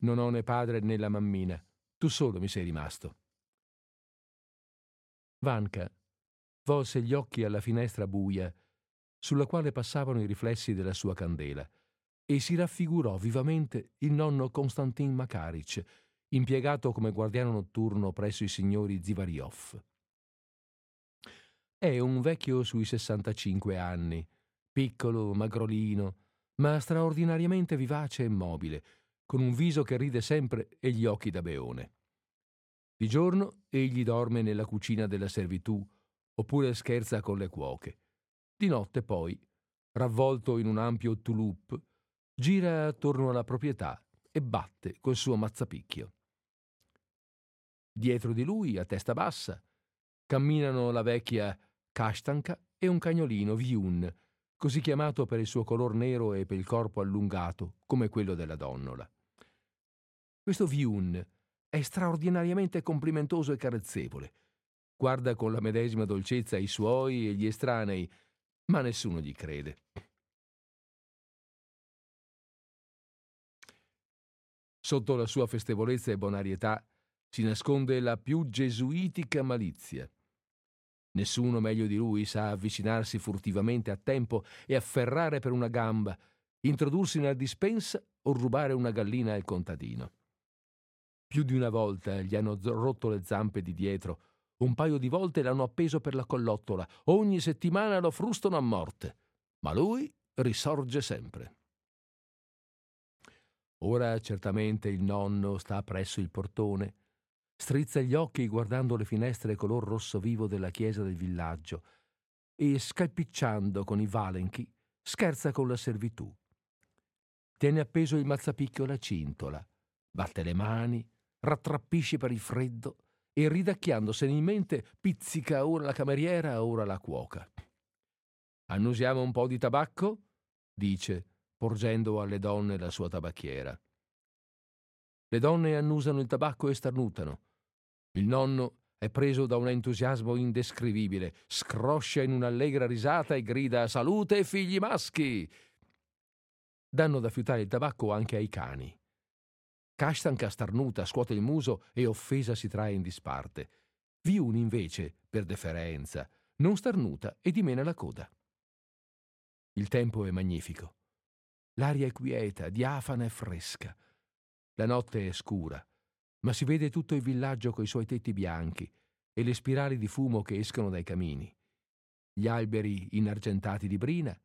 Non ho né padre né la mammina, tu solo mi sei rimasto. Vanka volse gli occhi alla finestra buia sulla quale passavano i riflessi della sua candela e si raffigurò vivamente il nonno Konstantin Makaric, impiegato come guardiano notturno presso i signori Zivariov. È un vecchio sui 65 anni, piccolo, magrolino, ma straordinariamente vivace e mobile, con un viso che ride sempre e gli occhi da beone. Di giorno egli dorme nella cucina della servitù, oppure scherza con le cuoche. Di notte poi, ravvolto in un ampio tulup, gira attorno alla proprietà e batte col suo mazzapicchio. Dietro di lui, a testa bassa, camminano la vecchia Kashtanka e un cagnolino Viun, così chiamato per il suo color nero e per il corpo allungato, come quello della donnola. Questo Viun è straordinariamente complimentoso e carezzevole. Guarda con la medesima dolcezza i suoi e gli estranei, ma nessuno gli crede. Sotto la sua festevolezza e bonarietà si nasconde la più gesuitica malizia. Nessuno meglio di lui sa avvicinarsi furtivamente a tempo e afferrare per una gamba, introdursi nella dispensa o rubare una gallina al contadino. Più di una volta gli hanno rotto le zampe di dietro, un paio di volte l'hanno appeso per la collottola, ogni settimana lo frustano a morte, ma lui risorge sempre. Ora certamente il nonno sta presso il portone, strizza gli occhi guardando le finestre color rosso vivo della chiesa del villaggio e, scalpicciando con i valenchi, scherza con la servitù. Tiene appeso il mazzapicchio alla cintola, batte le mani, rattrappisce per il freddo e ridacchiando senilmente pizzica ora la cameriera, ora la cuoca. Annusiamo un po' di tabacco? dice, porgendo alle donne la sua tabacchiera. Le donne annusano il tabacco e starnutano. Il nonno è preso da un entusiasmo indescrivibile, scroscia in un'allegra risata e grida Salute figli maschi! Danno da fiutare il tabacco anche ai cani. Castanca starnuta, scuote il muso e offesa si trae in disparte. Viuni invece, per deferenza, non starnuta e dimena la coda. Il tempo è magnifico. L'aria è quieta, diafana e fresca. La notte è scura, ma si vede tutto il villaggio coi suoi tetti bianchi e le spirali di fumo che escono dai camini, gli alberi inargentati di brina,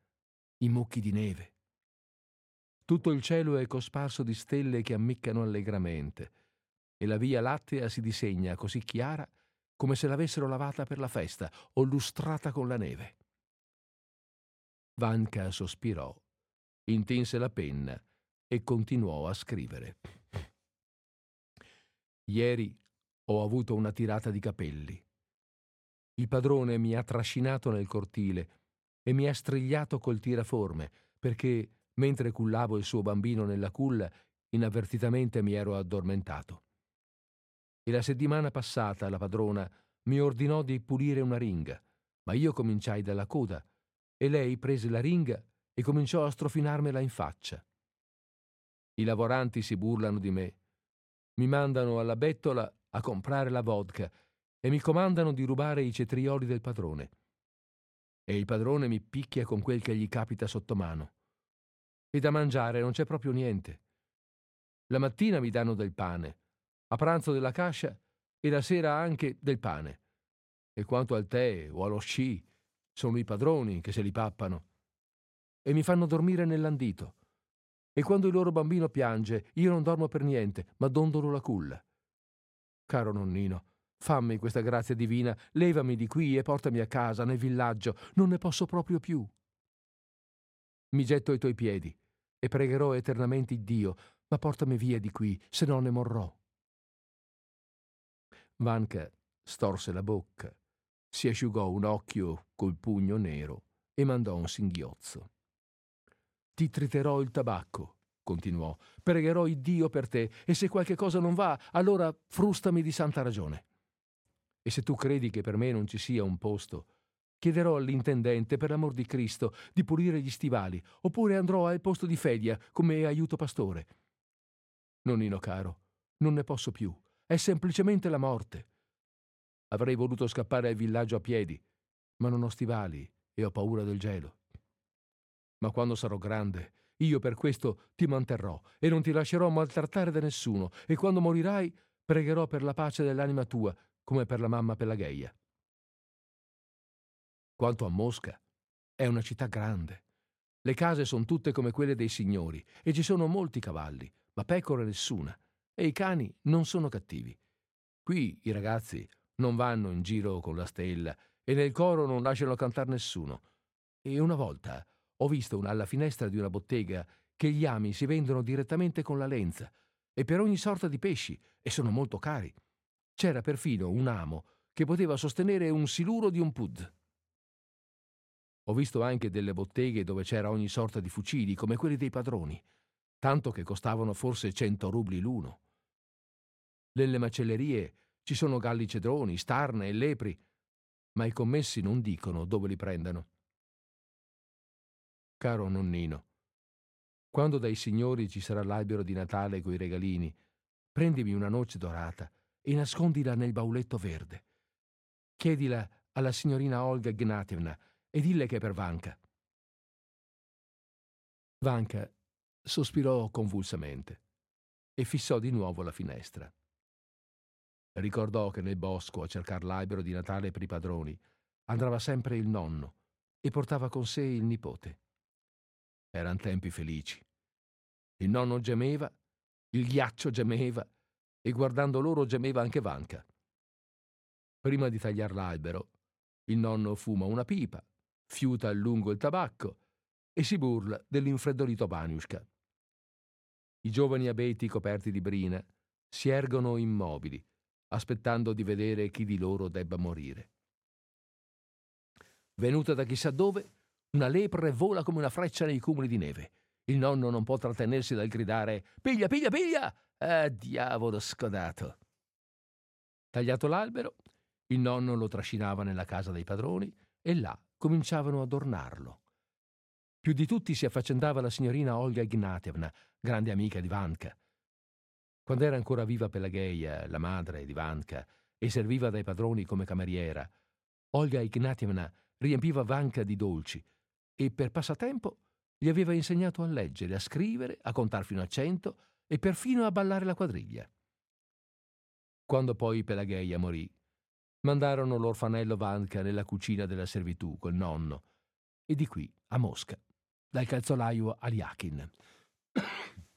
i mucchi di neve. Tutto il cielo è cosparso di stelle che ammiccano allegramente e la via lattea si disegna così chiara come se l'avessero lavata per la festa o lustrata con la neve. Vanka sospirò, intinse la penna e continuò a scrivere. Ieri ho avuto una tirata di capelli. Il padrone mi ha trascinato nel cortile e mi ha strigliato col tiraforme perché Mentre cullavo il suo bambino nella culla, inavvertitamente mi ero addormentato. E la settimana passata la padrona mi ordinò di pulire una ringa, ma io cominciai dalla coda e lei prese la ringa e cominciò a strofinarmela in faccia. I lavoranti si burlano di me, mi mandano alla bettola a comprare la vodka e mi comandano di rubare i cetrioli del padrone. E il padrone mi picchia con quel che gli capita sotto mano e da mangiare non c'è proprio niente. La mattina mi danno del pane, a pranzo della cascia e la sera anche del pane. E quanto al tè o allo sci, sono i padroni che se li pappano. E mi fanno dormire nell'andito. E quando il loro bambino piange, io non dormo per niente, ma dondolo la culla. Caro nonnino, fammi questa grazia divina, levami di qui e portami a casa, nel villaggio, non ne posso proprio più. Mi getto ai tuoi piedi e pregherò eternamente Dio, ma portami via di qui, se no ne morrò. Vanka storse la bocca, si asciugò un occhio col pugno nero e mandò un singhiozzo. Ti triterò il tabacco, continuò, pregherò il Dio per te e se qualche cosa non va, allora frustami di santa ragione. E se tu credi che per me non ci sia un posto, Chiederò all'intendente, per l'amor di Cristo, di pulire gli stivali, oppure andrò al posto di Fedia come aiuto pastore. Nonnino caro, non ne posso più. È semplicemente la morte. Avrei voluto scappare al villaggio a piedi, ma non ho stivali e ho paura del gelo. Ma quando sarò grande, io per questo ti manterrò e non ti lascerò maltrattare da nessuno, e quando morirai pregherò per la pace dell'anima tua, come per la mamma Pelagheia. Quanto a Mosca, è una città grande. Le case sono tutte come quelle dei signori e ci sono molti cavalli, ma pecore nessuna, e i cani non sono cattivi. Qui i ragazzi non vanno in giro con la stella e nel coro non lasciano cantare nessuno. E una volta ho visto alla finestra di una bottega che gli ami si vendono direttamente con la lenza e per ogni sorta di pesci e sono molto cari. C'era perfino un amo che poteva sostenere un siluro di un pud. Ho visto anche delle botteghe dove c'era ogni sorta di fucili, come quelli dei padroni, tanto che costavano forse cento rubli l'uno. Nelle macellerie ci sono galli cedroni, starne e lepri, ma i commessi non dicono dove li prendano. Caro nonnino, Quando dai signori ci sarà l'albero di Natale coi regalini, prendimi una noce dorata e nascondila nel bauletto verde. Chiedila alla signorina Olga Gnatievna e dille che è per Vanka. Vanka sospirò convulsamente e fissò di nuovo la finestra. Ricordò che nel bosco a cercare l'albero di Natale per i padroni andava sempre il nonno e portava con sé il nipote. Eran tempi felici. Il nonno gemeva, il ghiaccio gemeva e guardando loro gemeva anche Vanka. Prima di tagliare l'albero, il nonno fuma una pipa, fiuta a lungo il tabacco e si burla dell'infreddolito Baniushka. I giovani abeti coperti di brina si ergono immobili, aspettando di vedere chi di loro debba morire. Venuta da chissà dove, una lepre vola come una freccia nei cumuli di neve. Il nonno non può trattenersi dal gridare Piglia, piglia, piglia! Ah, diavolo scodato! Tagliato l'albero, il nonno lo trascinava nella casa dei padroni e là cominciavano ad ornarlo. Più di tutti si affaccendava la signorina Olga Ignatievna, grande amica di Vanka. Quando era ancora viva Pelageia, la madre di Vanka, e serviva dai padroni come cameriera, Olga Ignatievna riempiva Vanka di dolci e per passatempo gli aveva insegnato a leggere, a scrivere, a contar fino a cento e perfino a ballare la quadriglia. Quando poi Pelageia morì, mandarono l'orfanello Vanka nella cucina della servitù col nonno e di qui a Mosca, dal calzolaio Aliakin.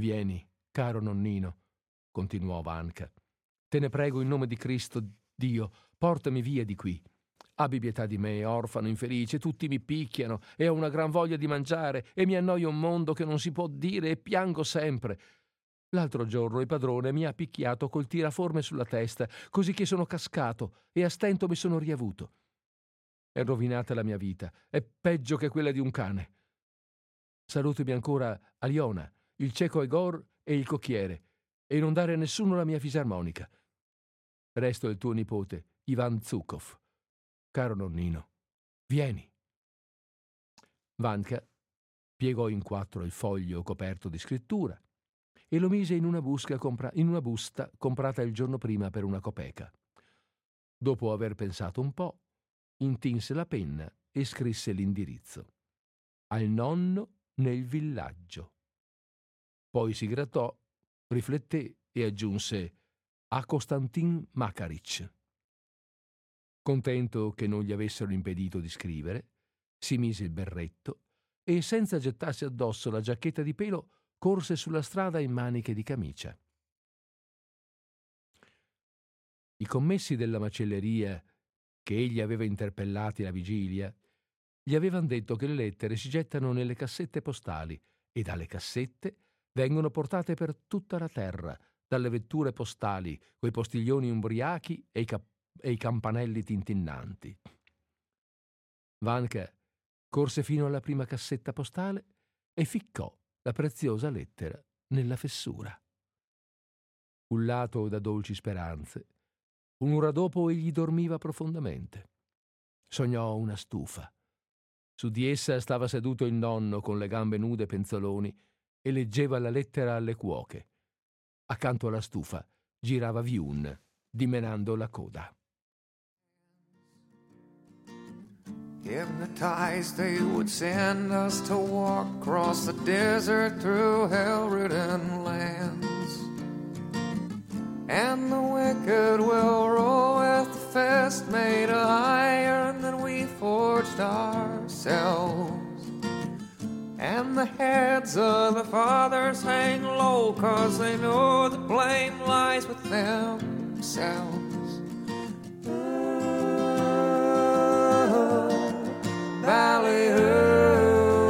Vieni, caro nonnino, continuò Vanka. Te ne prego in nome di Cristo, Dio, portami via di qui. Abbi pietà di me, orfano infelice, tutti mi picchiano e ho una gran voglia di mangiare e mi annoia un mondo che non si può dire e piango sempre. L'altro giorno il padrone mi ha picchiato col tiraforme sulla testa, così che sono cascato e a stento mi sono riavuto. È rovinata la mia vita, è peggio che quella di un cane. Salutami ancora Aliona, il cieco Egor e il cocchiere, e non dare a nessuno la mia fisarmonica. Resto il tuo nipote, Ivan Zukov. Caro nonnino, vieni. Vanka piegò in quattro il foglio coperto di scrittura e lo mise in una, compra- in una busta comprata il giorno prima per una copeca. Dopo aver pensato un po', intinse la penna e scrisse l'indirizzo. Al nonno nel villaggio. Poi si grattò, rifletté e aggiunse a Costantin Makaric. Contento che non gli avessero impedito di scrivere, si mise il berretto e, senza gettarsi addosso la giacchetta di pelo, corse sulla strada in maniche di camicia. I commessi della macelleria, che egli aveva interpellati la vigilia, gli avevano detto che le lettere si gettano nelle cassette postali e dalle cassette vengono portate per tutta la terra, dalle vetture postali, coi postiglioni umbriachi e i, cap- e i campanelli tintinnanti. Vanka corse fino alla prima cassetta postale e ficcò la preziosa lettera nella fessura. Cullato da dolci speranze, un'ora dopo egli dormiva profondamente. Sognò una stufa. Su di essa stava seduto il nonno con le gambe nude penzoloni e leggeva la lettera alle cuoche. Accanto alla stufa girava Viun, dimenando la coda. Hypnotized, they would send us to walk across the desert through hell ridden lands. And the wicked will roll with the fist made of iron that we forged ourselves. And the heads of the fathers hang low, cause they know the blame lies with themselves. Ballyhoo.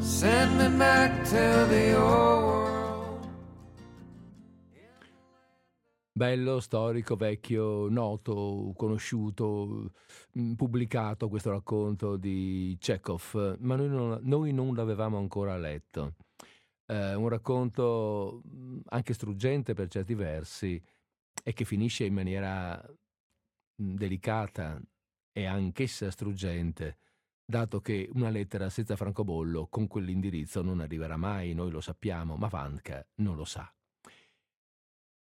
Send me back to the old. Bello, storico, vecchio, noto, conosciuto, mm, pubblicato questo racconto di Chekhov, ma noi non, noi non l'avevamo ancora letto. Eh, un racconto mm, anche struggente per certi versi e che finisce in maniera delicata, è anch'essa struggente, dato che una lettera senza francobollo con quell'indirizzo non arriverà mai, noi lo sappiamo, ma Vanka non lo sa.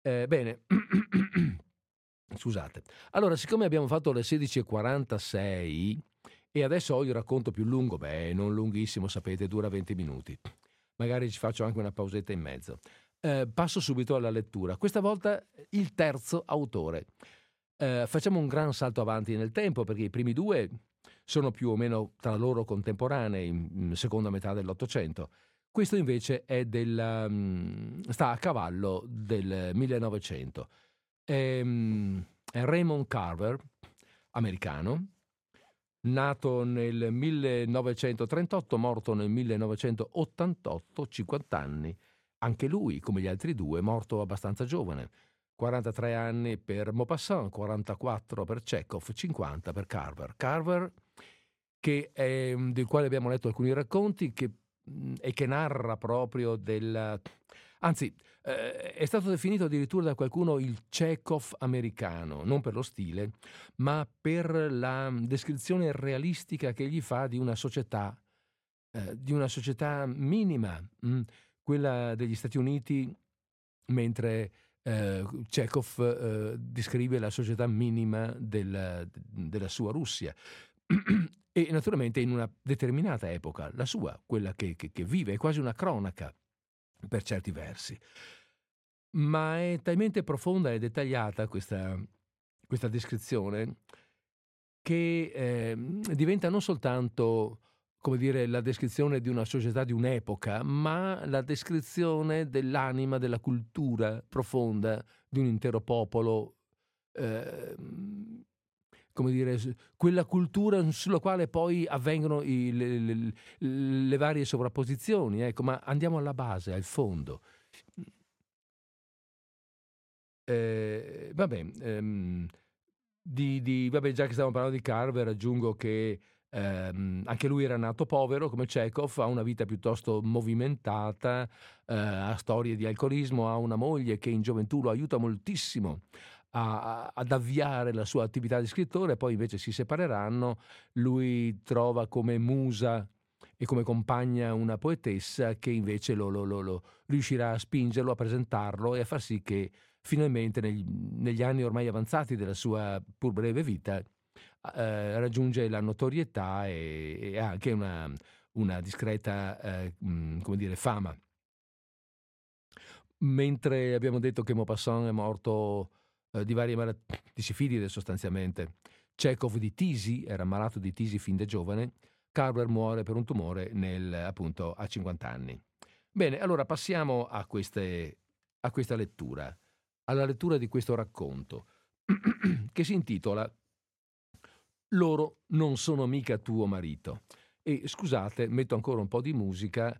Eh, bene, scusate. Allora, siccome abbiamo fatto le 16.46 e adesso ho il racconto più lungo, beh, non lunghissimo, sapete, dura 20 minuti. Magari ci faccio anche una pausetta in mezzo. Eh, passo subito alla lettura. Questa volta il terzo autore. Eh, facciamo un gran salto avanti nel tempo perché i primi due sono più o meno tra loro contemporanei, seconda metà dell'Ottocento. Questo invece è del, um, sta a cavallo del 1900. È, è Raymond Carver, americano, nato nel 1938, morto nel 1988, 50 anni. Anche lui, come gli altri due, morto abbastanza giovane. 43 anni per Maupassant, 44 per Chekhov, 50 per Carver. Carver, è, del quale abbiamo letto alcuni racconti che, e che narra proprio del... Anzi, eh, è stato definito addirittura da qualcuno il Chekhov americano, non per lo stile, ma per la descrizione realistica che gli fa di una società, eh, di una società minima, mh, quella degli Stati Uniti, mentre eh, Chekhov eh, descrive la società minima del, della sua Russia. e naturalmente in una determinata epoca, la sua, quella che, che, che vive, è quasi una cronaca per certi versi. Ma è talmente profonda e dettagliata questa, questa descrizione che eh, diventa non soltanto come dire, la descrizione di una società di un'epoca, ma la descrizione dell'anima, della cultura profonda di un intero popolo, eh, come dire, quella cultura sulla quale poi avvengono i, le, le, le, varie sovrapposizioni, ecco, ma andiamo alla base, al fondo. Eh, vabbè, ehm, di, di, vabbè, già che stiamo parlando di Carver, aggiungo che eh, anche lui era nato povero come Chekhov, ha una vita piuttosto movimentata, eh, ha storie di alcolismo, ha una moglie che in gioventù lo aiuta moltissimo a, ad avviare la sua attività di scrittore, poi invece si separeranno, lui trova come musa e come compagna una poetessa che invece lo, lo, lo, riuscirà a spingerlo, a presentarlo e a far sì che finalmente negli, negli anni ormai avanzati della sua pur breve vita eh, raggiunge la notorietà e, e anche una, una discreta eh, come dire, fama. Mentre abbiamo detto che Maupassant è morto eh, di varie malattie, di sifilide sostanzialmente, Chekhov di tisi, era malato di tisi fin da giovane, Carver muore per un tumore nel, appunto a 50 anni. Bene, allora passiamo a, queste, a questa lettura, alla lettura di questo racconto, che si intitola loro non sono mica tuo marito. E scusate, metto ancora un po' di musica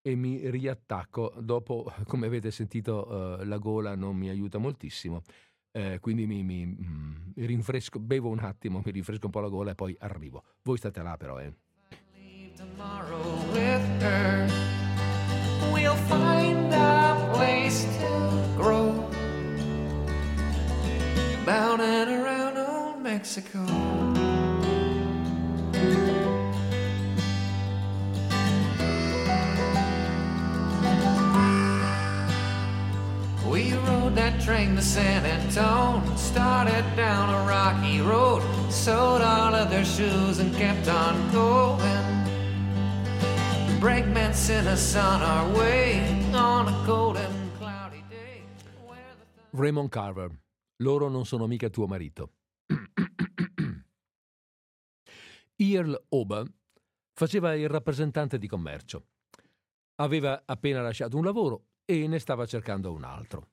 e mi riattacco. Dopo, come avete sentito, eh, la gola non mi aiuta moltissimo. Eh, quindi mi, mi mm, rinfresco, bevo un attimo, mi rinfresco un po' la gola e poi arrivo. Voi state là però, eh. Bound and around Mexico. We rode that train to San Antone, started down a rocky road, sold all of their shoes and kept on going. Brakemen sent us on our way on a cold and cloudy day. Raymond Carver, loro non sono mica tuo marito. Earl Oba faceva il rappresentante di commercio. Aveva appena lasciato un lavoro e ne stava cercando un altro.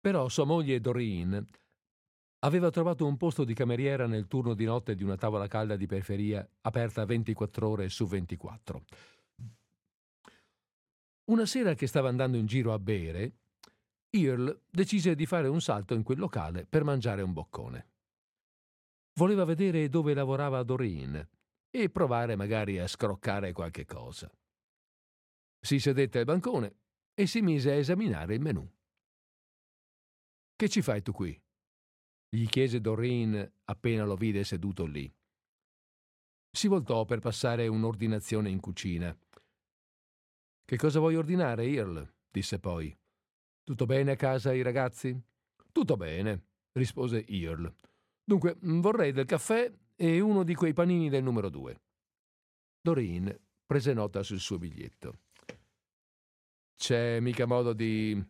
Però sua moglie Doreen aveva trovato un posto di cameriera nel turno di notte di una tavola calda di periferia aperta 24 ore su 24. Una sera che stava andando in giro a bere, Earl decise di fare un salto in quel locale per mangiare un boccone. Voleva vedere dove lavorava Doreen e provare magari a scroccare qualche cosa. Si sedette al bancone e si mise a esaminare il menù. Che ci fai tu qui? gli chiese Doreen appena lo vide seduto lì. Si voltò per passare un'ordinazione in cucina. Che cosa vuoi ordinare, Earl? disse poi. Tutto bene a casa i ragazzi? Tutto bene, rispose Earl. Dunque, vorrei del caffè e uno di quei panini del numero due. Doreen prese nota sul suo biglietto. C'è mica modo di.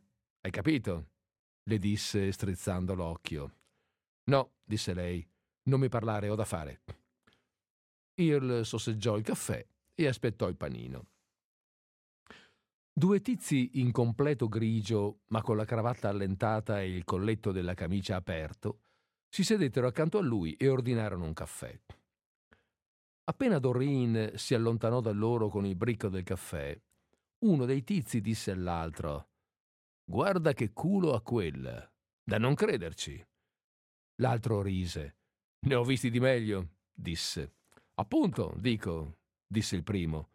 Hai capito? le disse strizzando l'occhio. No, disse lei, non mi parlare, ho da fare. Earl sosseggiò il caffè e aspettò il panino. Due tizi in completo grigio, ma con la cravatta allentata e il colletto della camicia aperto, si sedettero accanto a lui e ordinarono un caffè. Appena Doreen si allontanò da loro con il bricco del caffè, uno dei tizi disse all'altro Guarda che culo a quella, da non crederci. L'altro rise. Ne ho visti di meglio, disse. Appunto, dico, disse il primo.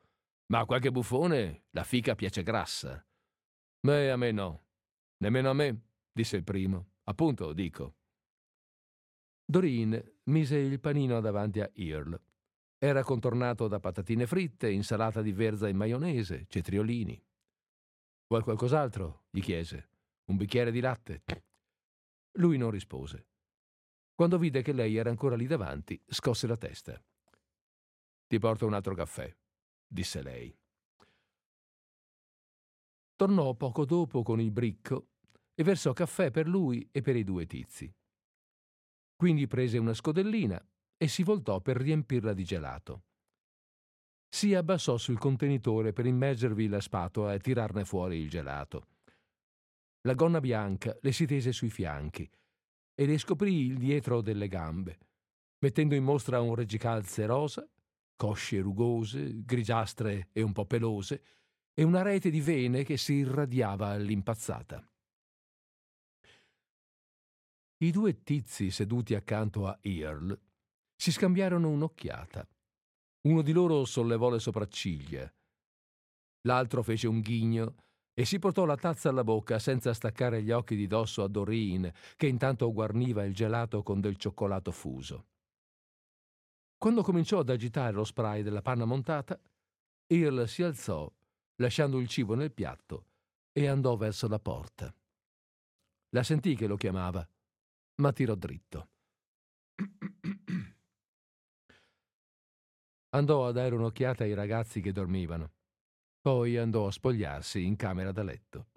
Ma a qualche buffone la fica piace grassa. Beh, a me no. Nemmeno a me, disse il primo. Appunto, dico. Doreen mise il panino davanti a Earl. Era contornato da patatine fritte, insalata di verza in maionese, cetriolini. Vuoi qualcos'altro? gli chiese. Un bicchiere di latte? Lui non rispose. Quando vide che lei era ancora lì davanti, scosse la testa. Ti porto un altro caffè, disse lei. Tornò poco dopo con il bricco e versò caffè per lui e per i due tizi. Quindi prese una scodellina e si voltò per riempirla di gelato si abbassò sul contenitore per immergervi la spatola e tirarne fuori il gelato. La gonna bianca le si tese sui fianchi e le scoprì il dietro delle gambe, mettendo in mostra un reggicalze rosa, cosce rugose, grigiastre e un po' pelose, e una rete di vene che si irradiava all'impazzata. I due tizi seduti accanto a Earl si scambiarono un'occhiata. Uno di loro sollevò le sopracciglia. L'altro fece un ghigno e si portò la tazza alla bocca senza staccare gli occhi di dosso a Doreen, che intanto guarniva il gelato con del cioccolato fuso. Quando cominciò ad agitare lo spray della panna montata, Earl si alzò, lasciando il cibo nel piatto, e andò verso la porta. La sentì che lo chiamava, ma tirò dritto. Andò a dare un'occhiata ai ragazzi che dormivano. Poi andò a spogliarsi in camera da letto.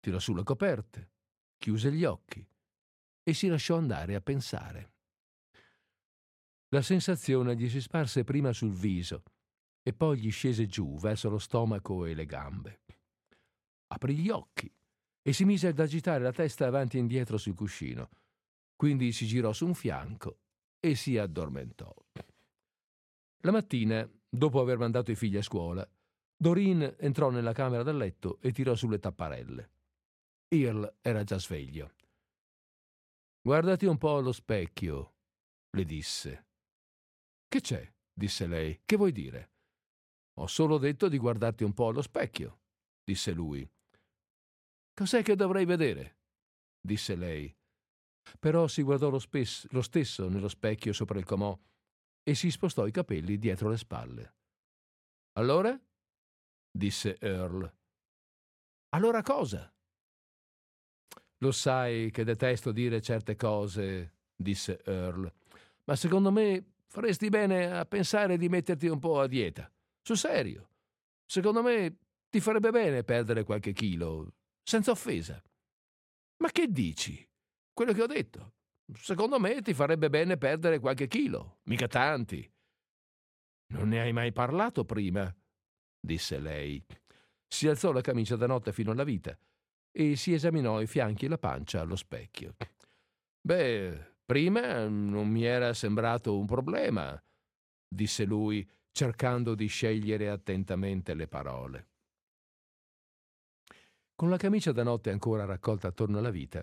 Tirò su le coperte, chiuse gli occhi e si lasciò andare a pensare. La sensazione gli si sparse prima sul viso e poi gli scese giù verso lo stomaco e le gambe. Aprì gli occhi e si mise ad agitare la testa avanti e indietro sul cuscino. Quindi si girò su un fianco e si addormentò. La mattina, dopo aver mandato i figli a scuola, Doreen entrò nella camera da letto e tirò sulle tapparelle. Earl era già sveglio. Guardati un po' allo specchio, le disse. Che c'è? disse lei. Che vuoi dire? Ho solo detto di guardarti un po' allo specchio, disse lui. Cos'è che dovrei vedere? disse lei. Però si guardò lo, spes- lo stesso nello specchio sopra il comò e si spostò i capelli dietro le spalle. Allora? disse Earl. Allora cosa? Lo sai che detesto dire certe cose, disse Earl, ma secondo me faresti bene a pensare di metterti un po' a dieta. Sul serio. Secondo me ti farebbe bene perdere qualche chilo, senza offesa. Ma che dici? Quello che ho detto. Secondo me ti farebbe bene perdere qualche chilo, mica tanti. Non ne hai mai parlato prima, disse lei. Si alzò la camicia da notte fino alla vita e si esaminò i fianchi e la pancia allo specchio. Beh, prima non mi era sembrato un problema, disse lui, cercando di scegliere attentamente le parole. Con la camicia da notte ancora raccolta attorno alla vita,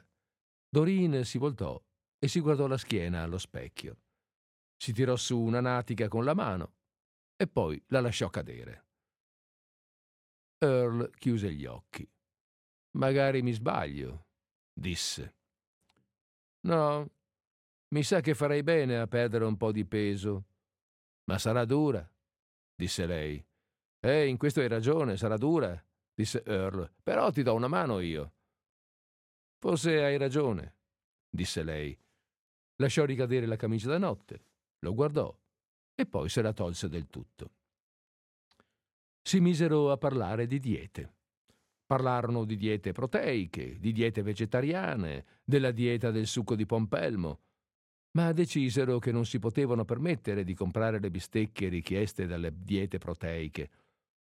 Doreen si voltò e si guardò la schiena allo specchio. Si tirò su una natica con la mano e poi la lasciò cadere. Earl chiuse gli occhi. Magari mi sbaglio, disse. No, Mi sa che farei bene a perdere un po' di peso. Ma sarà dura, disse lei. Eh, in questo hai ragione, sarà dura, disse Earl, però ti do una mano io. Forse hai ragione, disse lei. Lasciò ricadere la camicia da notte, lo guardò e poi se la tolse del tutto. Si misero a parlare di diete. Parlarono di diete proteiche, di diete vegetariane, della dieta del succo di pompelmo, ma decisero che non si potevano permettere di comprare le bistecche richieste dalle diete proteiche.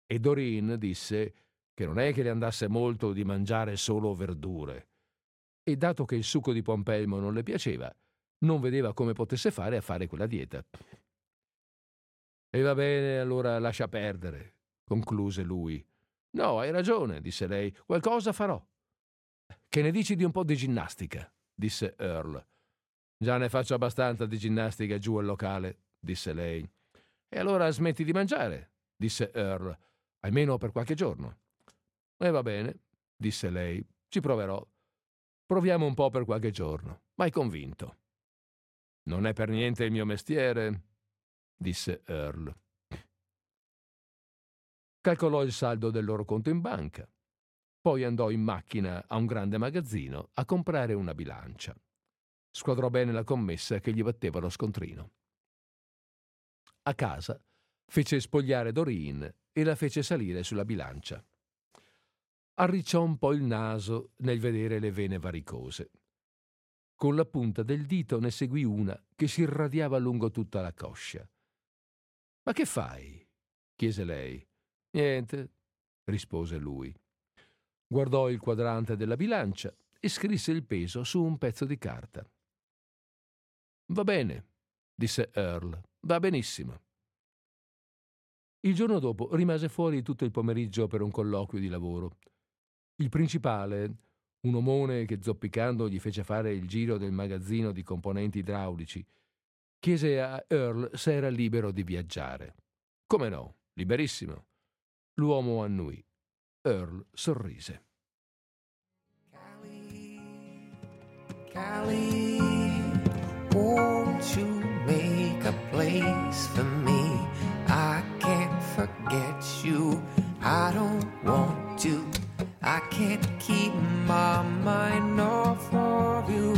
E Doreen disse che non è che le andasse molto di mangiare solo verdure. E dato che il succo di pompelmo non le piaceva, non vedeva come potesse fare a fare quella dieta. E va bene, allora lascia perdere, concluse lui. No, hai ragione, disse lei, qualcosa farò. Che ne dici di un po' di ginnastica? disse Earl. Già ne faccio abbastanza di ginnastica giù al locale, disse lei. E allora smetti di mangiare, disse Earl, almeno per qualche giorno. E va bene, disse lei, ci proverò. Proviamo un po' per qualche giorno. M'hai convinto. Non è per niente il mio mestiere, disse Earl. Calcolò il saldo del loro conto in banca. Poi andò in macchina a un grande magazzino a comprare una bilancia. Squadrò bene la commessa che gli batteva lo scontrino. A casa fece spogliare Doreen e la fece salire sulla bilancia. Arricciò un po' il naso nel vedere le vene varicose. Con la punta del dito ne seguì una che si irradiava lungo tutta la coscia. Ma che fai? chiese lei. Niente, rispose lui. Guardò il quadrante della bilancia e scrisse il peso su un pezzo di carta. Va bene, disse Earl, va benissimo. Il giorno dopo rimase fuori tutto il pomeriggio per un colloquio di lavoro. Il principale, un omone che zoppicando gli fece fare il giro del magazzino di componenti idraulici, chiese a Earl se era libero di viaggiare. Come no, liberissimo. L'uomo annui. Earl sorrise. Callie, Callie, won't you make a place for me? I can't forget you. I don't want to. I can't keep my mind off of you.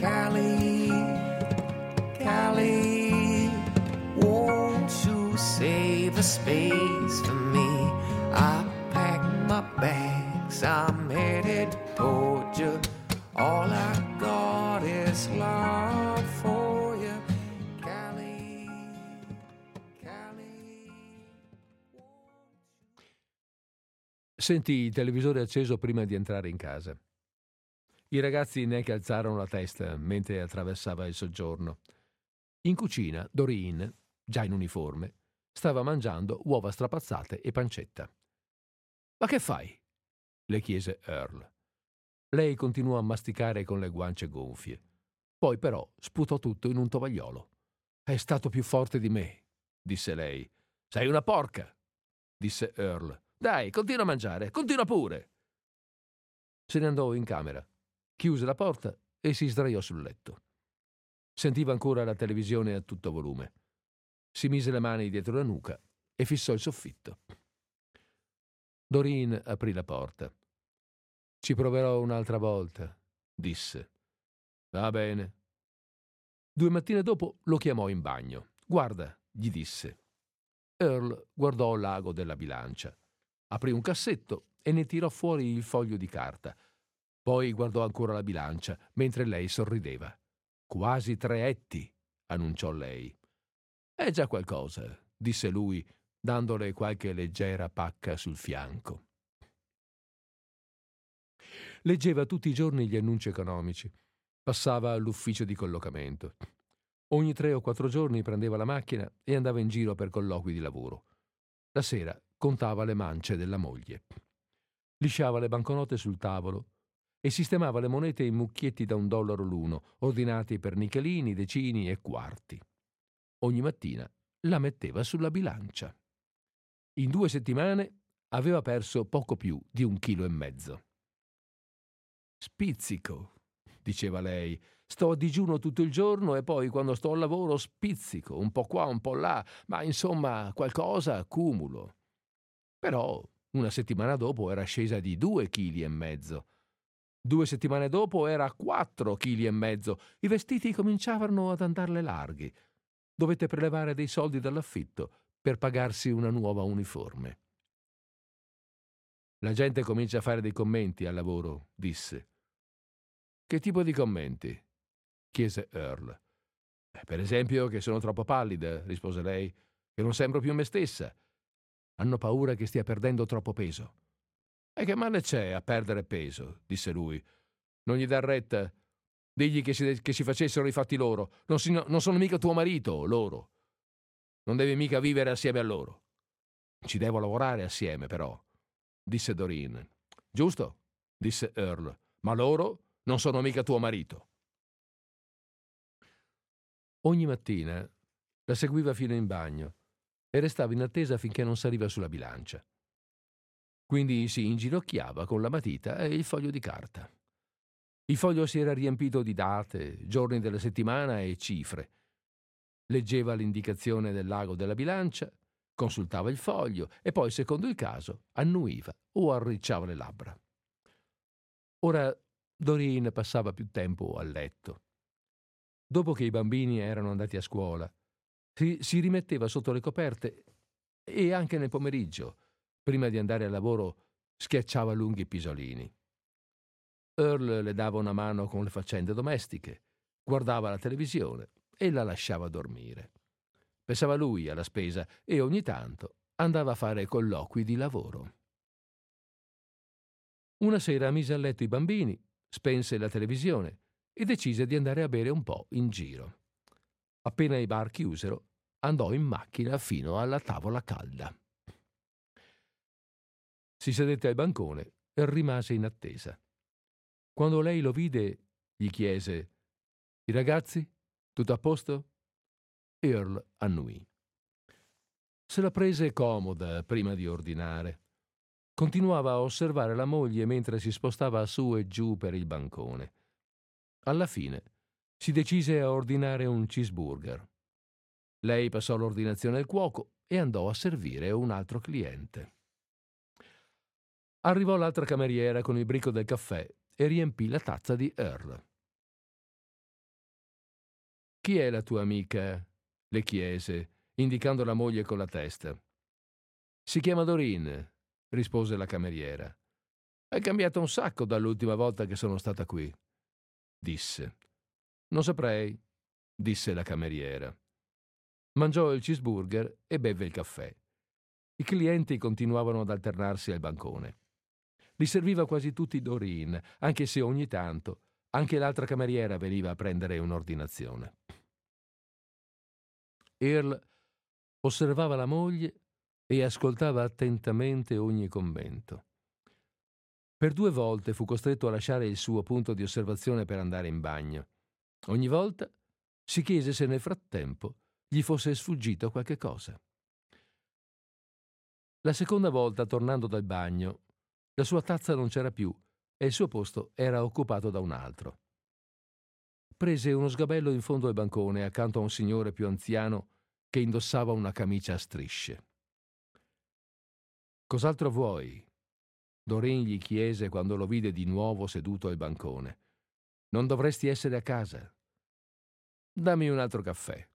Callie, Callie, won't you save a space for me? I pack my bags, I'm headed toward you. All I Sentì il televisore acceso prima di entrare in casa. I ragazzi neanche alzarono la testa mentre attraversava il soggiorno. In cucina, Doreen, già in uniforme, stava mangiando uova strapazzate e pancetta. Ma che fai? le chiese Earl. Lei continuò a masticare con le guance gonfie. Poi però sputò tutto in un tovagliolo. È stato più forte di me, disse lei. Sei una porca, disse Earl. Dai, continua a mangiare, continua pure. Se ne andò in camera, chiuse la porta e si sdraiò sul letto. Sentiva ancora la televisione a tutto volume. Si mise le mani dietro la nuca e fissò il soffitto. Doreen aprì la porta. Ci proverò un'altra volta, disse. Va bene. Due mattine dopo lo chiamò in bagno. Guarda, gli disse. Earl guardò l'ago della bilancia. Aprì un cassetto e ne tirò fuori il foglio di carta. Poi guardò ancora la bilancia, mentre lei sorrideva. Quasi tre etti, annunciò lei. È già qualcosa, disse lui, dandole qualche leggera pacca sul fianco. Leggeva tutti i giorni gli annunci economici. Passava all'ufficio di collocamento. Ogni tre o quattro giorni prendeva la macchina e andava in giro per colloqui di lavoro. La sera contava le mance della moglie. Lisciava le banconote sul tavolo e sistemava le monete in mucchietti da un dollaro l'uno, ordinati per nichelini, decini e quarti. Ogni mattina la metteva sulla bilancia. In due settimane aveva perso poco più di un chilo e mezzo. Spizzico, diceva lei. Sto a digiuno tutto il giorno e poi quando sto al lavoro spizzico, un po' qua, un po' là, ma insomma qualcosa accumulo. Però una settimana dopo era scesa di due chili e mezzo. Due settimane dopo era a e mezzo. I vestiti cominciavano ad andarle larghi. Dovette prelevare dei soldi dall'affitto per pagarsi una nuova uniforme. La gente comincia a fare dei commenti al lavoro, disse. Che tipo di commenti? chiese Earl. Eh, per esempio che sono troppo pallida, rispose lei, che non sembro più me stessa. Hanno paura che stia perdendo troppo peso. E che male c'è a perdere peso? disse lui. Non gli dar retta. Digli che si, che si facessero i fatti loro. Non, si, non sono mica tuo marito, loro. Non devi mica vivere assieme a loro. Ci devo lavorare assieme, però, disse Doreen. Giusto, disse Earl, ma loro non sono mica tuo marito. Ogni mattina la seguiva fino in bagno e restava in attesa finché non saliva sulla bilancia. Quindi si inginocchiava con la matita e il foglio di carta. Il foglio si era riempito di date, giorni della settimana e cifre. Leggeva l'indicazione del lago della bilancia, consultava il foglio e poi, secondo il caso, annuiva o arricciava le labbra. Ora Doreen passava più tempo a letto. Dopo che i bambini erano andati a scuola, si, si rimetteva sotto le coperte e anche nel pomeriggio, prima di andare al lavoro, schiacciava lunghi pisolini. Earl le dava una mano con le faccende domestiche, guardava la televisione e la lasciava dormire. Pensava lui alla spesa e ogni tanto andava a fare colloqui di lavoro. Una sera mise a letto i bambini, spense la televisione e decise di andare a bere un po' in giro. Appena i bar chiusero, andò in macchina fino alla tavola calda. Si sedette al bancone e rimase in attesa. Quando lei lo vide, gli chiese: I ragazzi? Tutto a posto? Earl annuì. Se la prese comoda prima di ordinare. Continuava a osservare la moglie mentre si spostava su e giù per il bancone. Alla fine si decise a ordinare un cheeseburger. Lei passò l'ordinazione al cuoco e andò a servire un altro cliente. Arrivò l'altra cameriera con il bricco del caffè e riempì la tazza di Earl. Chi è la tua amica? le chiese, indicando la moglie con la testa. Si chiama Doreen, rispose la cameriera. È cambiato un sacco dall'ultima volta che sono stata qui, disse. Non saprei, disse la cameriera. Mangiò il cheeseburger e beve il caffè. I clienti continuavano ad alternarsi al bancone. Li serviva quasi tutti Doreen, anche se ogni tanto anche l'altra cameriera veniva a prendere un'ordinazione. Earl osservava la moglie e ascoltava attentamente ogni commento. Per due volte fu costretto a lasciare il suo punto di osservazione per andare in bagno. Ogni volta si chiese se nel frattempo gli fosse sfuggito qualche cosa. La seconda volta, tornando dal bagno, la sua tazza non c'era più e il suo posto era occupato da un altro. Prese uno sgabello in fondo al bancone accanto a un signore più anziano che indossava una camicia a strisce. Cos'altro vuoi? Doreen gli chiese quando lo vide di nuovo seduto al bancone. Non dovresti essere a casa. Dammi un altro caffè,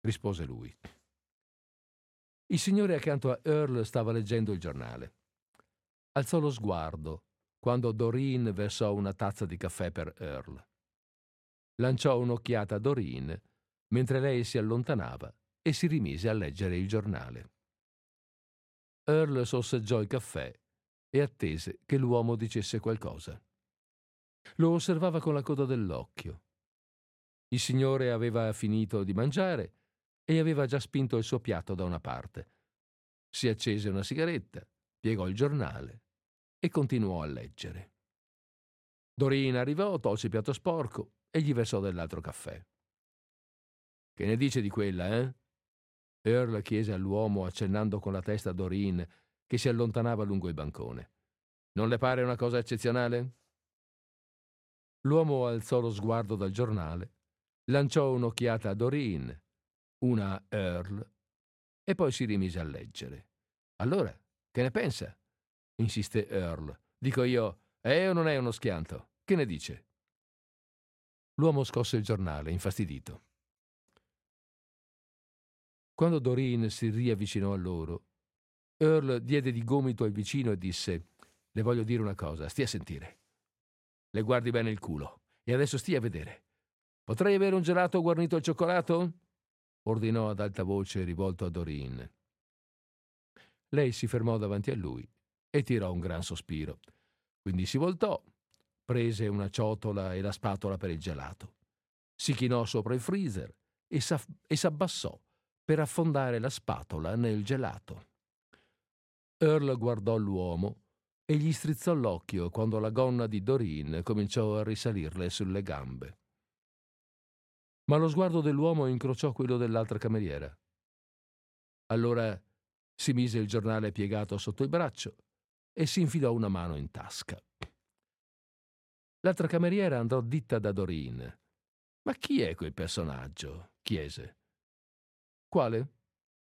rispose lui. Il signore accanto a Earl stava leggendo il giornale. Alzò lo sguardo quando Doreen versò una tazza di caffè per Earl. Lanciò un'occhiata a Doreen mentre lei si allontanava e si rimise a leggere il giornale. Earl sorseggiò il caffè e attese che l'uomo dicesse qualcosa. Lo osservava con la coda dell'occhio. Il signore aveva finito di mangiare e aveva già spinto il suo piatto da una parte. Si accese una sigaretta, piegò il giornale e continuò a leggere. Dorina arrivò, tolse il piatto sporco e gli versò dell'altro caffè. Che ne dice di quella, eh? Earl chiese all'uomo accennando con la testa a Doreen che si allontanava lungo il bancone. Non le pare una cosa eccezionale? L'uomo alzò lo sguardo dal giornale, lanciò un'occhiata a Doreen, una a Earl e poi si rimise a leggere. Allora, che ne pensa? insiste Earl. Dico io, è o non è uno schianto? Che ne dice? L'uomo scosse il giornale, infastidito. Quando Doreen si riavvicinò a loro, Earl diede di gomito al vicino e disse: Le voglio dire una cosa, stia a sentire. Le guardi bene il culo e adesso stia a vedere. Potrei avere un gelato guarnito al cioccolato? ordinò ad alta voce rivolto a Doreen. Lei si fermò davanti a lui e tirò un gran sospiro. Quindi si voltò, prese una ciotola e la spatola per il gelato, si chinò sopra il freezer e, e s'abbassò per affondare la spatola nel gelato. Earl guardò l'uomo e gli strizzò l'occhio quando la gonna di Doreen cominciò a risalirle sulle gambe. Ma lo sguardo dell'uomo incrociò quello dell'altra cameriera. Allora si mise il giornale piegato sotto il braccio e si infilò una mano in tasca. L'altra cameriera andò ditta da Doreen. Ma chi è quel personaggio? chiese. Quale?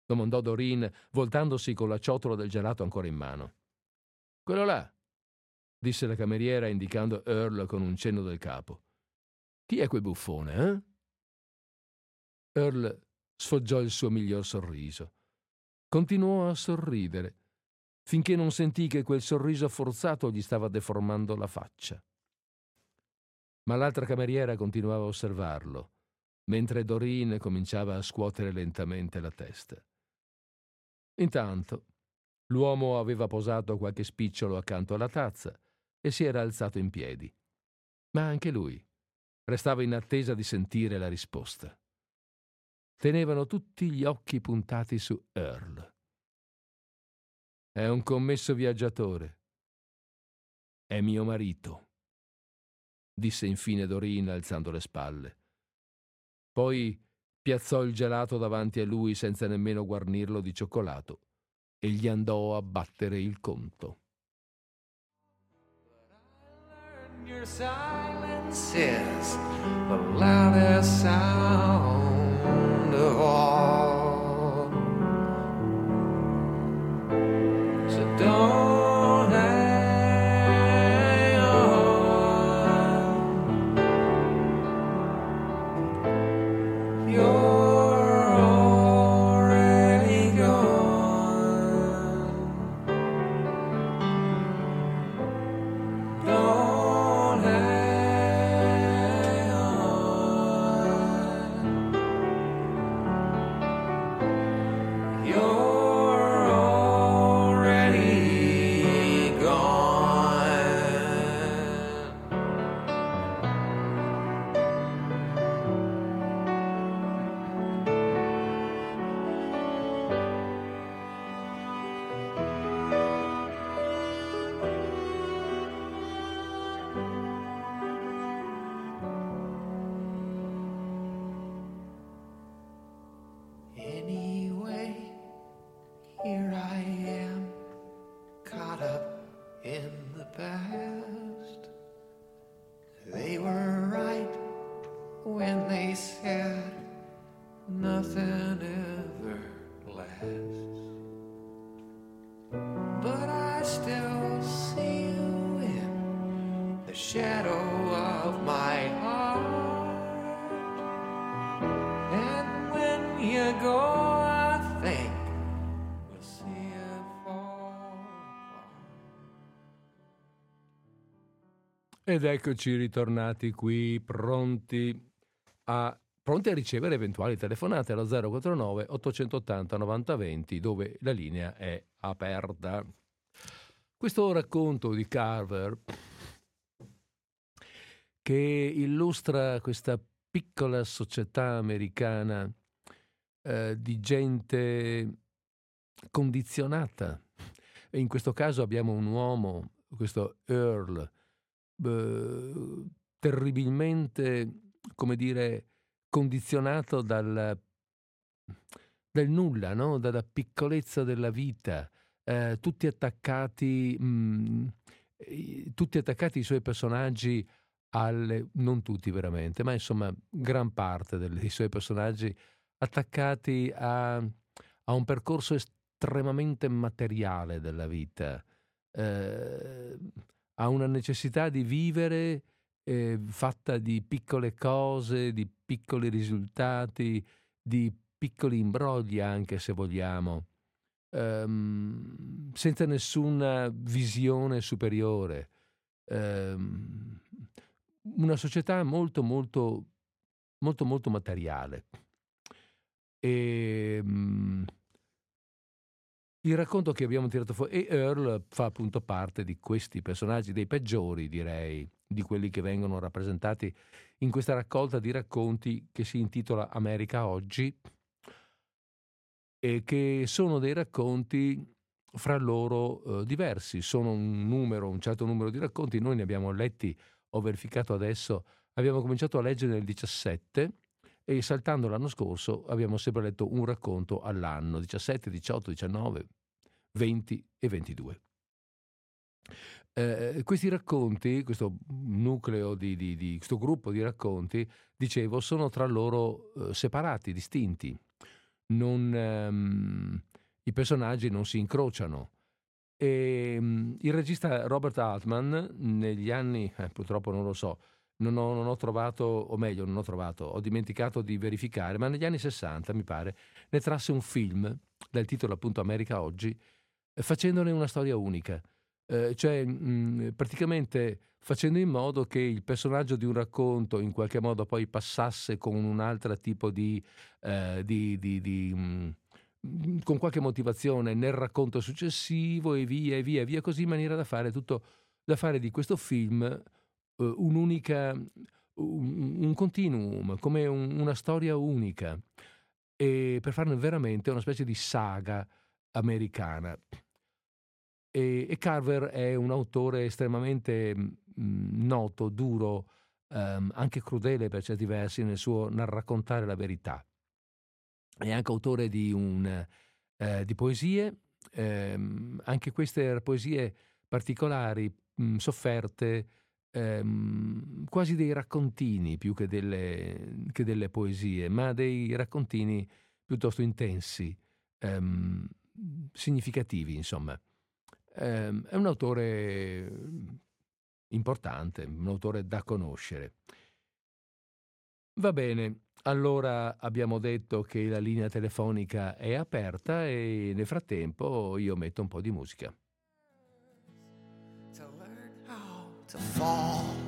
domandò Doreen, voltandosi con la ciotola del gelato ancora in mano. Quello là, disse la cameriera indicando Earl con un cenno del capo. Chi è quel buffone, eh? Earl sfoggiò il suo miglior sorriso. Continuò a sorridere, finché non sentì che quel sorriso forzato gli stava deformando la faccia. Ma l'altra cameriera continuava a osservarlo, mentre Doreen cominciava a scuotere lentamente la testa. Intanto, l'uomo aveva posato qualche spicciolo accanto alla tazza e si era alzato in piedi. Ma anche lui restava in attesa di sentire la risposta tenevano tutti gli occhi puntati su Earl. È un commesso viaggiatore. È mio marito, disse infine Dorina alzando le spalle. Poi piazzò il gelato davanti a lui senza nemmeno guarnirlo di cioccolato e gli andò a battere il conto. Your silence is the loudest sound Ed eccoci ritornati qui pronti a, pronti a ricevere eventuali telefonate allo 049 880 9020 dove la linea è aperta. Questo racconto di Carver che illustra questa piccola società americana eh, di gente condizionata. E in questo caso abbiamo un uomo, questo Earl, eh, terribilmente, come dire, condizionato dal, dal nulla, no? dalla piccolezza della vita, eh, tutti attaccati, mh, i- tutti attaccati i suoi personaggi alle, non tutti veramente, ma insomma gran parte dei suoi personaggi attaccati a, a un percorso estremamente materiale della vita, eh, a una necessità di vivere eh, fatta di piccole cose, di piccoli risultati, di piccoli imbrogli anche se vogliamo, ehm, senza nessuna visione superiore. Ehm, una società molto molto molto molto materiale. E, ehm, il racconto che abbiamo tirato fuori, e Earl fa appunto parte di questi personaggi, dei peggiori direi, di quelli che vengono rappresentati in questa raccolta di racconti che si intitola America Oggi e che sono dei racconti fra loro eh, diversi, sono un numero, un certo numero di racconti, noi ne abbiamo letti, ho verificato adesso, abbiamo cominciato a leggere nel 17 e saltando l'anno scorso abbiamo sempre letto un racconto all'anno, 17, 18, 19, 20 e 22. Eh, questi racconti, questo nucleo di, di, di, questo gruppo di racconti, dicevo, sono tra loro eh, separati, distinti. Non, ehm, I personaggi non si incrociano. E, ehm, il regista Robert Altman, negli anni, eh, purtroppo non lo so, non ho, non ho, trovato, o meglio, non ho trovato, ho dimenticato di verificare, ma negli anni 60, mi pare, ne trasse un film dal titolo appunto America Oggi, eh, facendone una storia unica. Eh, cioè mh, mm, praticamente facendo in modo che il personaggio di un racconto in qualche modo poi passasse con un altro tipo di, eh, di, di, di mh, mm, con qualche motivazione nel racconto successivo e via e via e via così in maniera da fare tutto da fare di questo film un'unica un, un continuum come un, una storia unica e per farne veramente una specie di saga americana e, e Carver è un autore estremamente mh, mm, noto, duro, ehm, anche crudele per certi versi nel suo nel raccontare la verità. È anche autore di, un, eh, di poesie, ehm, anche queste poesie particolari, mh, mm, sofferte, ehm, quasi dei raccontini più che delle, che delle, poesie, ma dei raccontini piuttosto intensi, ehm, significativi, insomma. Eh, è un autore importante, un autore da conoscere. Va bene, allora abbiamo detto che la linea telefonica è aperta e nel frattempo io metto un po' di musica. To fall.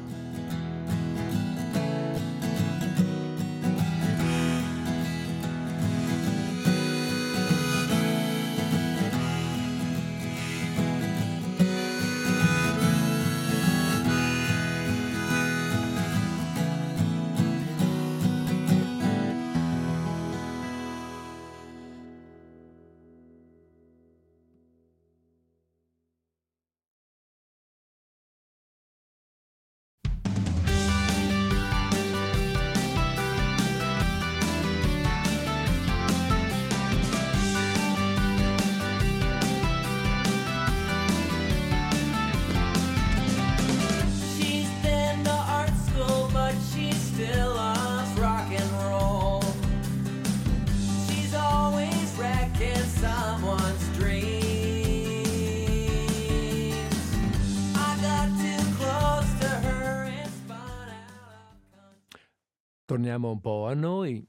Torniamo un po' a noi.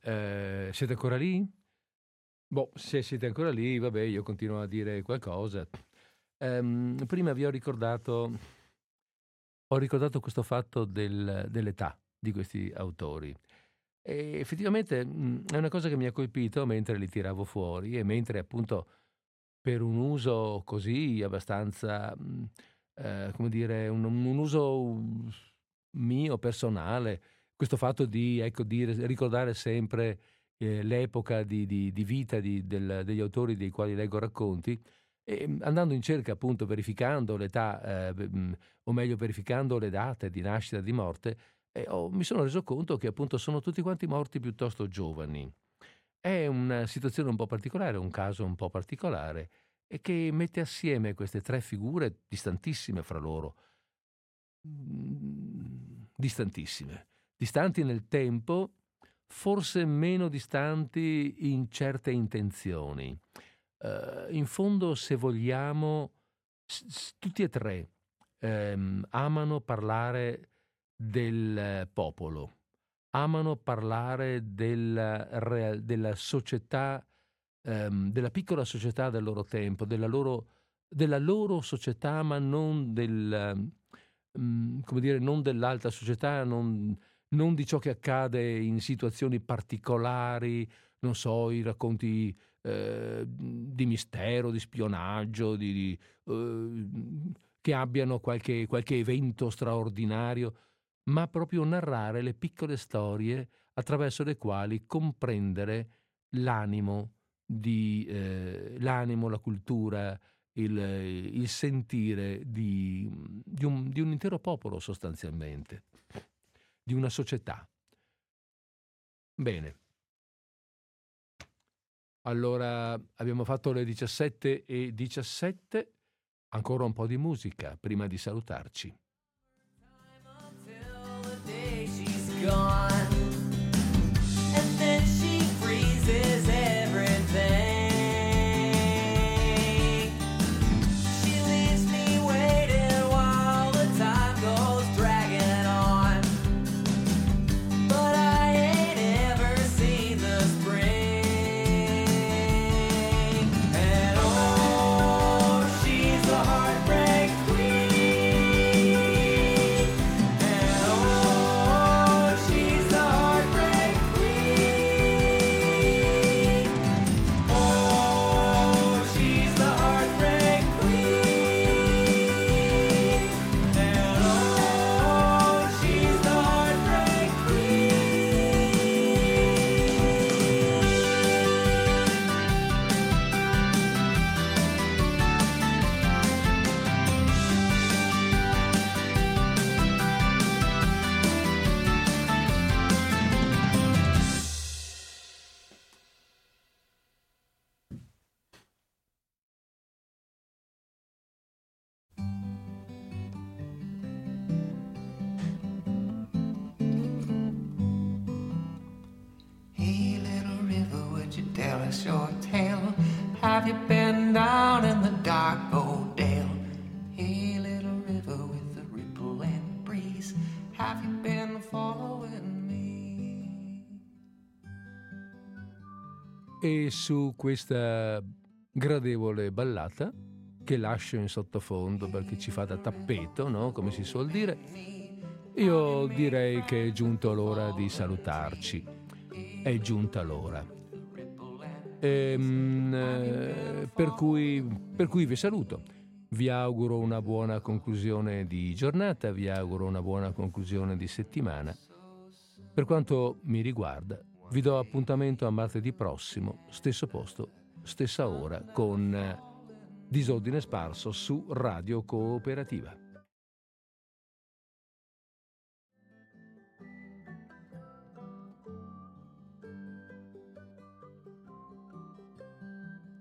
Eh, siete ancora lì? Boh, se siete ancora lì, vabbè, io continuo a dire qualcosa. Eh, prima vi ho ricordato, ho ricordato questo fatto del, dell'età di questi autori. E effettivamente mh, è una cosa che mi ha colpito mentre li tiravo fuori e mentre appunto per un uso così abbastanza, mh, eh, come dire, un, un uso mio personale, questo fatto di, ecco, di ricordare sempre eh, l'epoca di, di, di vita del, degli autori dei quali leggo racconti, e mm, andando in cerca appunto verificando l'età, eh, o meglio verificando le date di nascita e di morte, eh, oh, mi sono reso conto che appunto sono tutti quanti morti piuttosto giovani. È una situazione un po' particolare, un caso un po' particolare, e che mette assieme queste tre figure distantissime fra loro. Mm, distantissime, distanti nel tempo, forse meno distanti in certe intenzioni. Uh, in fondo, se vogliamo, s- tutti e tre ehm, amano parlare del popolo, amano parlare del, della società, ehm, della piccola società del loro tempo, della loro, della loro società, ma non, del, um, dire, non dell'alta società, non, non, di ciò che accade in situazioni particolari, non so, i racconti eh, di mistero, di spionaggio, di, di, eh, che abbiano qualche, qualche evento straordinario ma proprio narrare le piccole storie attraverso le quali comprendere l'animo, di, eh, l'animo la cultura, il, il sentire di, di, un, di un intero popolo sostanzialmente, di una società. Bene. Allora abbiamo fatto le 17 e 17, ancora un po' di musica prima di salutarci. gone. E su questa gradevole ballata, che lascio in sottofondo perché ci fa da tappeto, no? come si suol dire, io direi che è giunto l'ora di salutarci. È giunta l'ora. Ehm, eh, per, cui, per cui vi saluto. Vi auguro una buona conclusione di giornata, vi auguro una buona conclusione di settimana. Per quanto mi riguarda, vi do appuntamento a martedì prossimo, stesso posto, stessa ora, con Disordine Sparso su Radio Cooperativa.